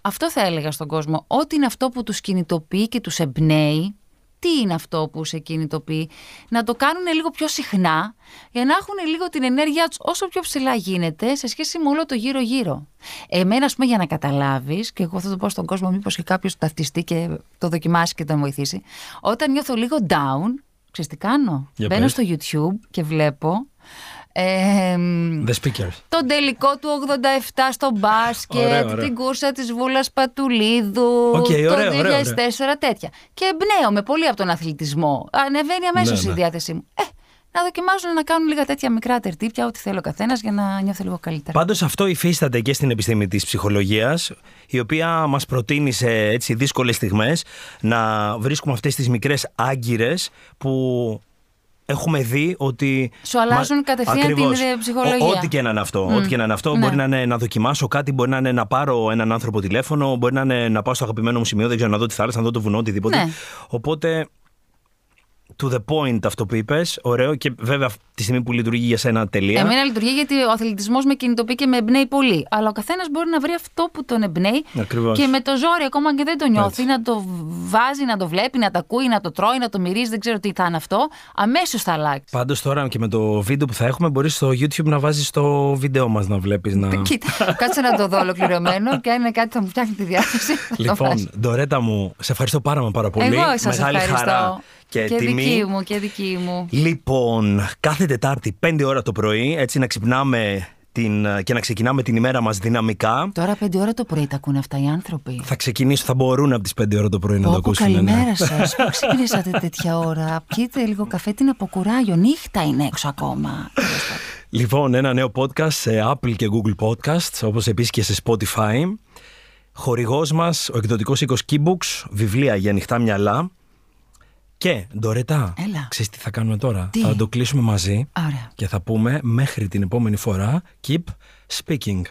Speaker 2: αυτό θα έλεγα στον κόσμο. Ό,τι είναι αυτό που τους κινητοποιεί και τους εμπνέει, τι είναι αυτό που σε κινητοποιεί, να το κάνουν λίγο πιο συχνά για να έχουν λίγο την ενέργειά τους όσο πιο ψηλά γίνεται σε σχέση με όλο το γύρω-γύρω. Εμένα, ας πούμε, για να καταλάβεις, και εγώ θα το πω στον κόσμο μήπως και κάποιος το ταυτιστεί και το δοκιμάσει και τον βοηθήσει, όταν νιώθω λίγο down, ξέρεις τι κάνω,
Speaker 1: Για
Speaker 2: μπαίνω
Speaker 1: πες.
Speaker 2: στο YouTube και βλέπω... Ε,
Speaker 1: The speakers.
Speaker 2: τον τελικό του 87 στο μπάσκετ,
Speaker 1: Ωραία, ωραία.
Speaker 2: την κούρσα της Βούλας Πατουλίδου,
Speaker 1: Οκ,
Speaker 2: το
Speaker 1: ωραία,
Speaker 2: 2004
Speaker 1: ωραία, ωραία.
Speaker 2: τέτοια. Και εμπνέομαι πολύ από τον αθλητισμό. Ανεβαίνει αμέσως
Speaker 1: Ναι, ναι.
Speaker 2: η διάθεσή μου. Ε, να δοκιμάζουν να κάνουν λίγα τέτοια μικρά τερτύπια, ό,τι θέλει ο καθένας για να νιώθει λίγο καλύτερα.
Speaker 1: Πάντως αυτό υφίσταται και στην επιστήμη της ψυχολογίας, η οποία μας προτείνει σε έτσι δύσκολες στιγμές να βρίσκουμε αυτές τις μικρές άγκυρες που έχουμε δει ότι.
Speaker 2: Σου αλλάζουν κατευθείαν την
Speaker 1: Ακριβώς.
Speaker 2: ιδέα ψυχολογία.
Speaker 1: Ο- ό,τι και να είναι αυτό. Ό,τι και να είναι αυτό.
Speaker 2: Ναι.
Speaker 1: Μπορεί να είναι να δοκιμάσω κάτι, μπορεί να είναι να πάρω έναν άνθρωπο τηλέφωνο, μπορεί να είναι να πάω στο αγαπημένο μου σημείο, δεν ξέρω να δω τη θάλασσα, να δω το βουνό, οτιδήποτε.
Speaker 2: Ναι.
Speaker 1: Οπότε to the point αυτό που είπες. Ωραίο και βέβαια τη στιγμή που λειτουργεί για σένα τελεία.
Speaker 2: Εμένα λειτουργεί γιατί ο αθλητισμός με κινητοποιεί και με εμπνέει πολύ. Αλλά ο καθένας μπορεί να βρει αυτό που τον εμπνέει
Speaker 1: Ακριβώς.
Speaker 2: και με το ζόρι, ακόμα και δεν το νιώθει,
Speaker 1: Έτσι.
Speaker 2: να το βάζει, να το βλέπει, να το ακούει, να το τρώει, να το μυρίζει. Δεν ξέρω τι θα είναι αυτό. Αμέσως θα αλλάξει.
Speaker 1: Πάντως τώρα και με το βίντεο που θα έχουμε, μπορείς στο YouTube να βάζεις το βίντεο μας να βλέπεις. Να...
Speaker 2: Κοίτα, κάτσε να το δω ολοκληρωμένο και αν είναι κάτι που θα μου φτιάχνει τη διάθεση. θα το βάζω.
Speaker 1: Λοιπόν, Ντορέτα μου, σε ευχαριστώ πάρα, μα πάρα πολύ.
Speaker 2: Εγώ σας
Speaker 1: Μεγάλη
Speaker 2: ευχαριστώ.
Speaker 1: χαρά και, τιμή.
Speaker 2: δική μου και δική μου.
Speaker 1: Λοιπόν, κάθε Τετάρτη 5 ώρα το πρωί, έτσι να ξυπνάμε την, και να ξεκινάμε την ημέρα μας δυναμικά.
Speaker 2: Τώρα πέντε ώρα το πρωί τα ακούνε αυτά οι άνθρωποι.
Speaker 1: Θα ξεκινήσουν, θα μπορούν από τις 5 ώρα το πρωί να το
Speaker 2: Πω, πω,
Speaker 1: ακούσουν. ναι.
Speaker 2: καλημέρα σας. Πού ξυπνήσατε τέτοια ώρα; Πιείτε λίγο καφέ, την αποκουράγιο. Νύχτα είναι έξω ακόμα. Τέλος πάντων.
Speaker 1: Λοιπόν, ένα νέο podcast σε Apple και Google Podcasts, όπως επίσης και σε Spotify. Χορηγός μας, ο εκδοτικός οίκος Keybooks, βιβλία για ανοιχτά μυαλά. Και, Ντορέτα,
Speaker 2: Έλα.
Speaker 1: ξέρεις τι θα κάνουμε τώρα;
Speaker 2: Τι;
Speaker 1: Θα το κλείσουμε μαζί
Speaker 2: Ωραία.
Speaker 1: και θα πούμε μέχρι την επόμενη φορά Keep speaking.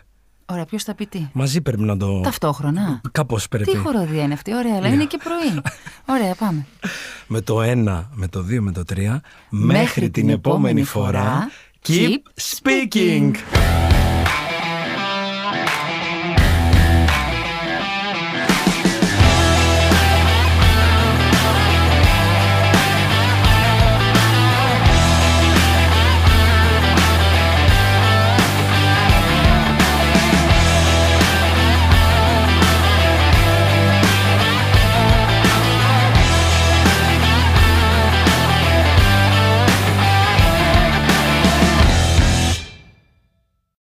Speaker 2: Ωραία, ποιος θα πει τι;
Speaker 1: Μαζί πρέπει να το...
Speaker 2: Ταυτόχρονα.
Speaker 1: Κάπως πρέπει.
Speaker 2: Τι χοροδία είναι αυτή, ωραία, αλλά είναι και πρωί. Ωραία, πάμε.
Speaker 1: Με το 1, με το 2, με το 3. Μέχρι, την επόμενη φορά. Keep speaking.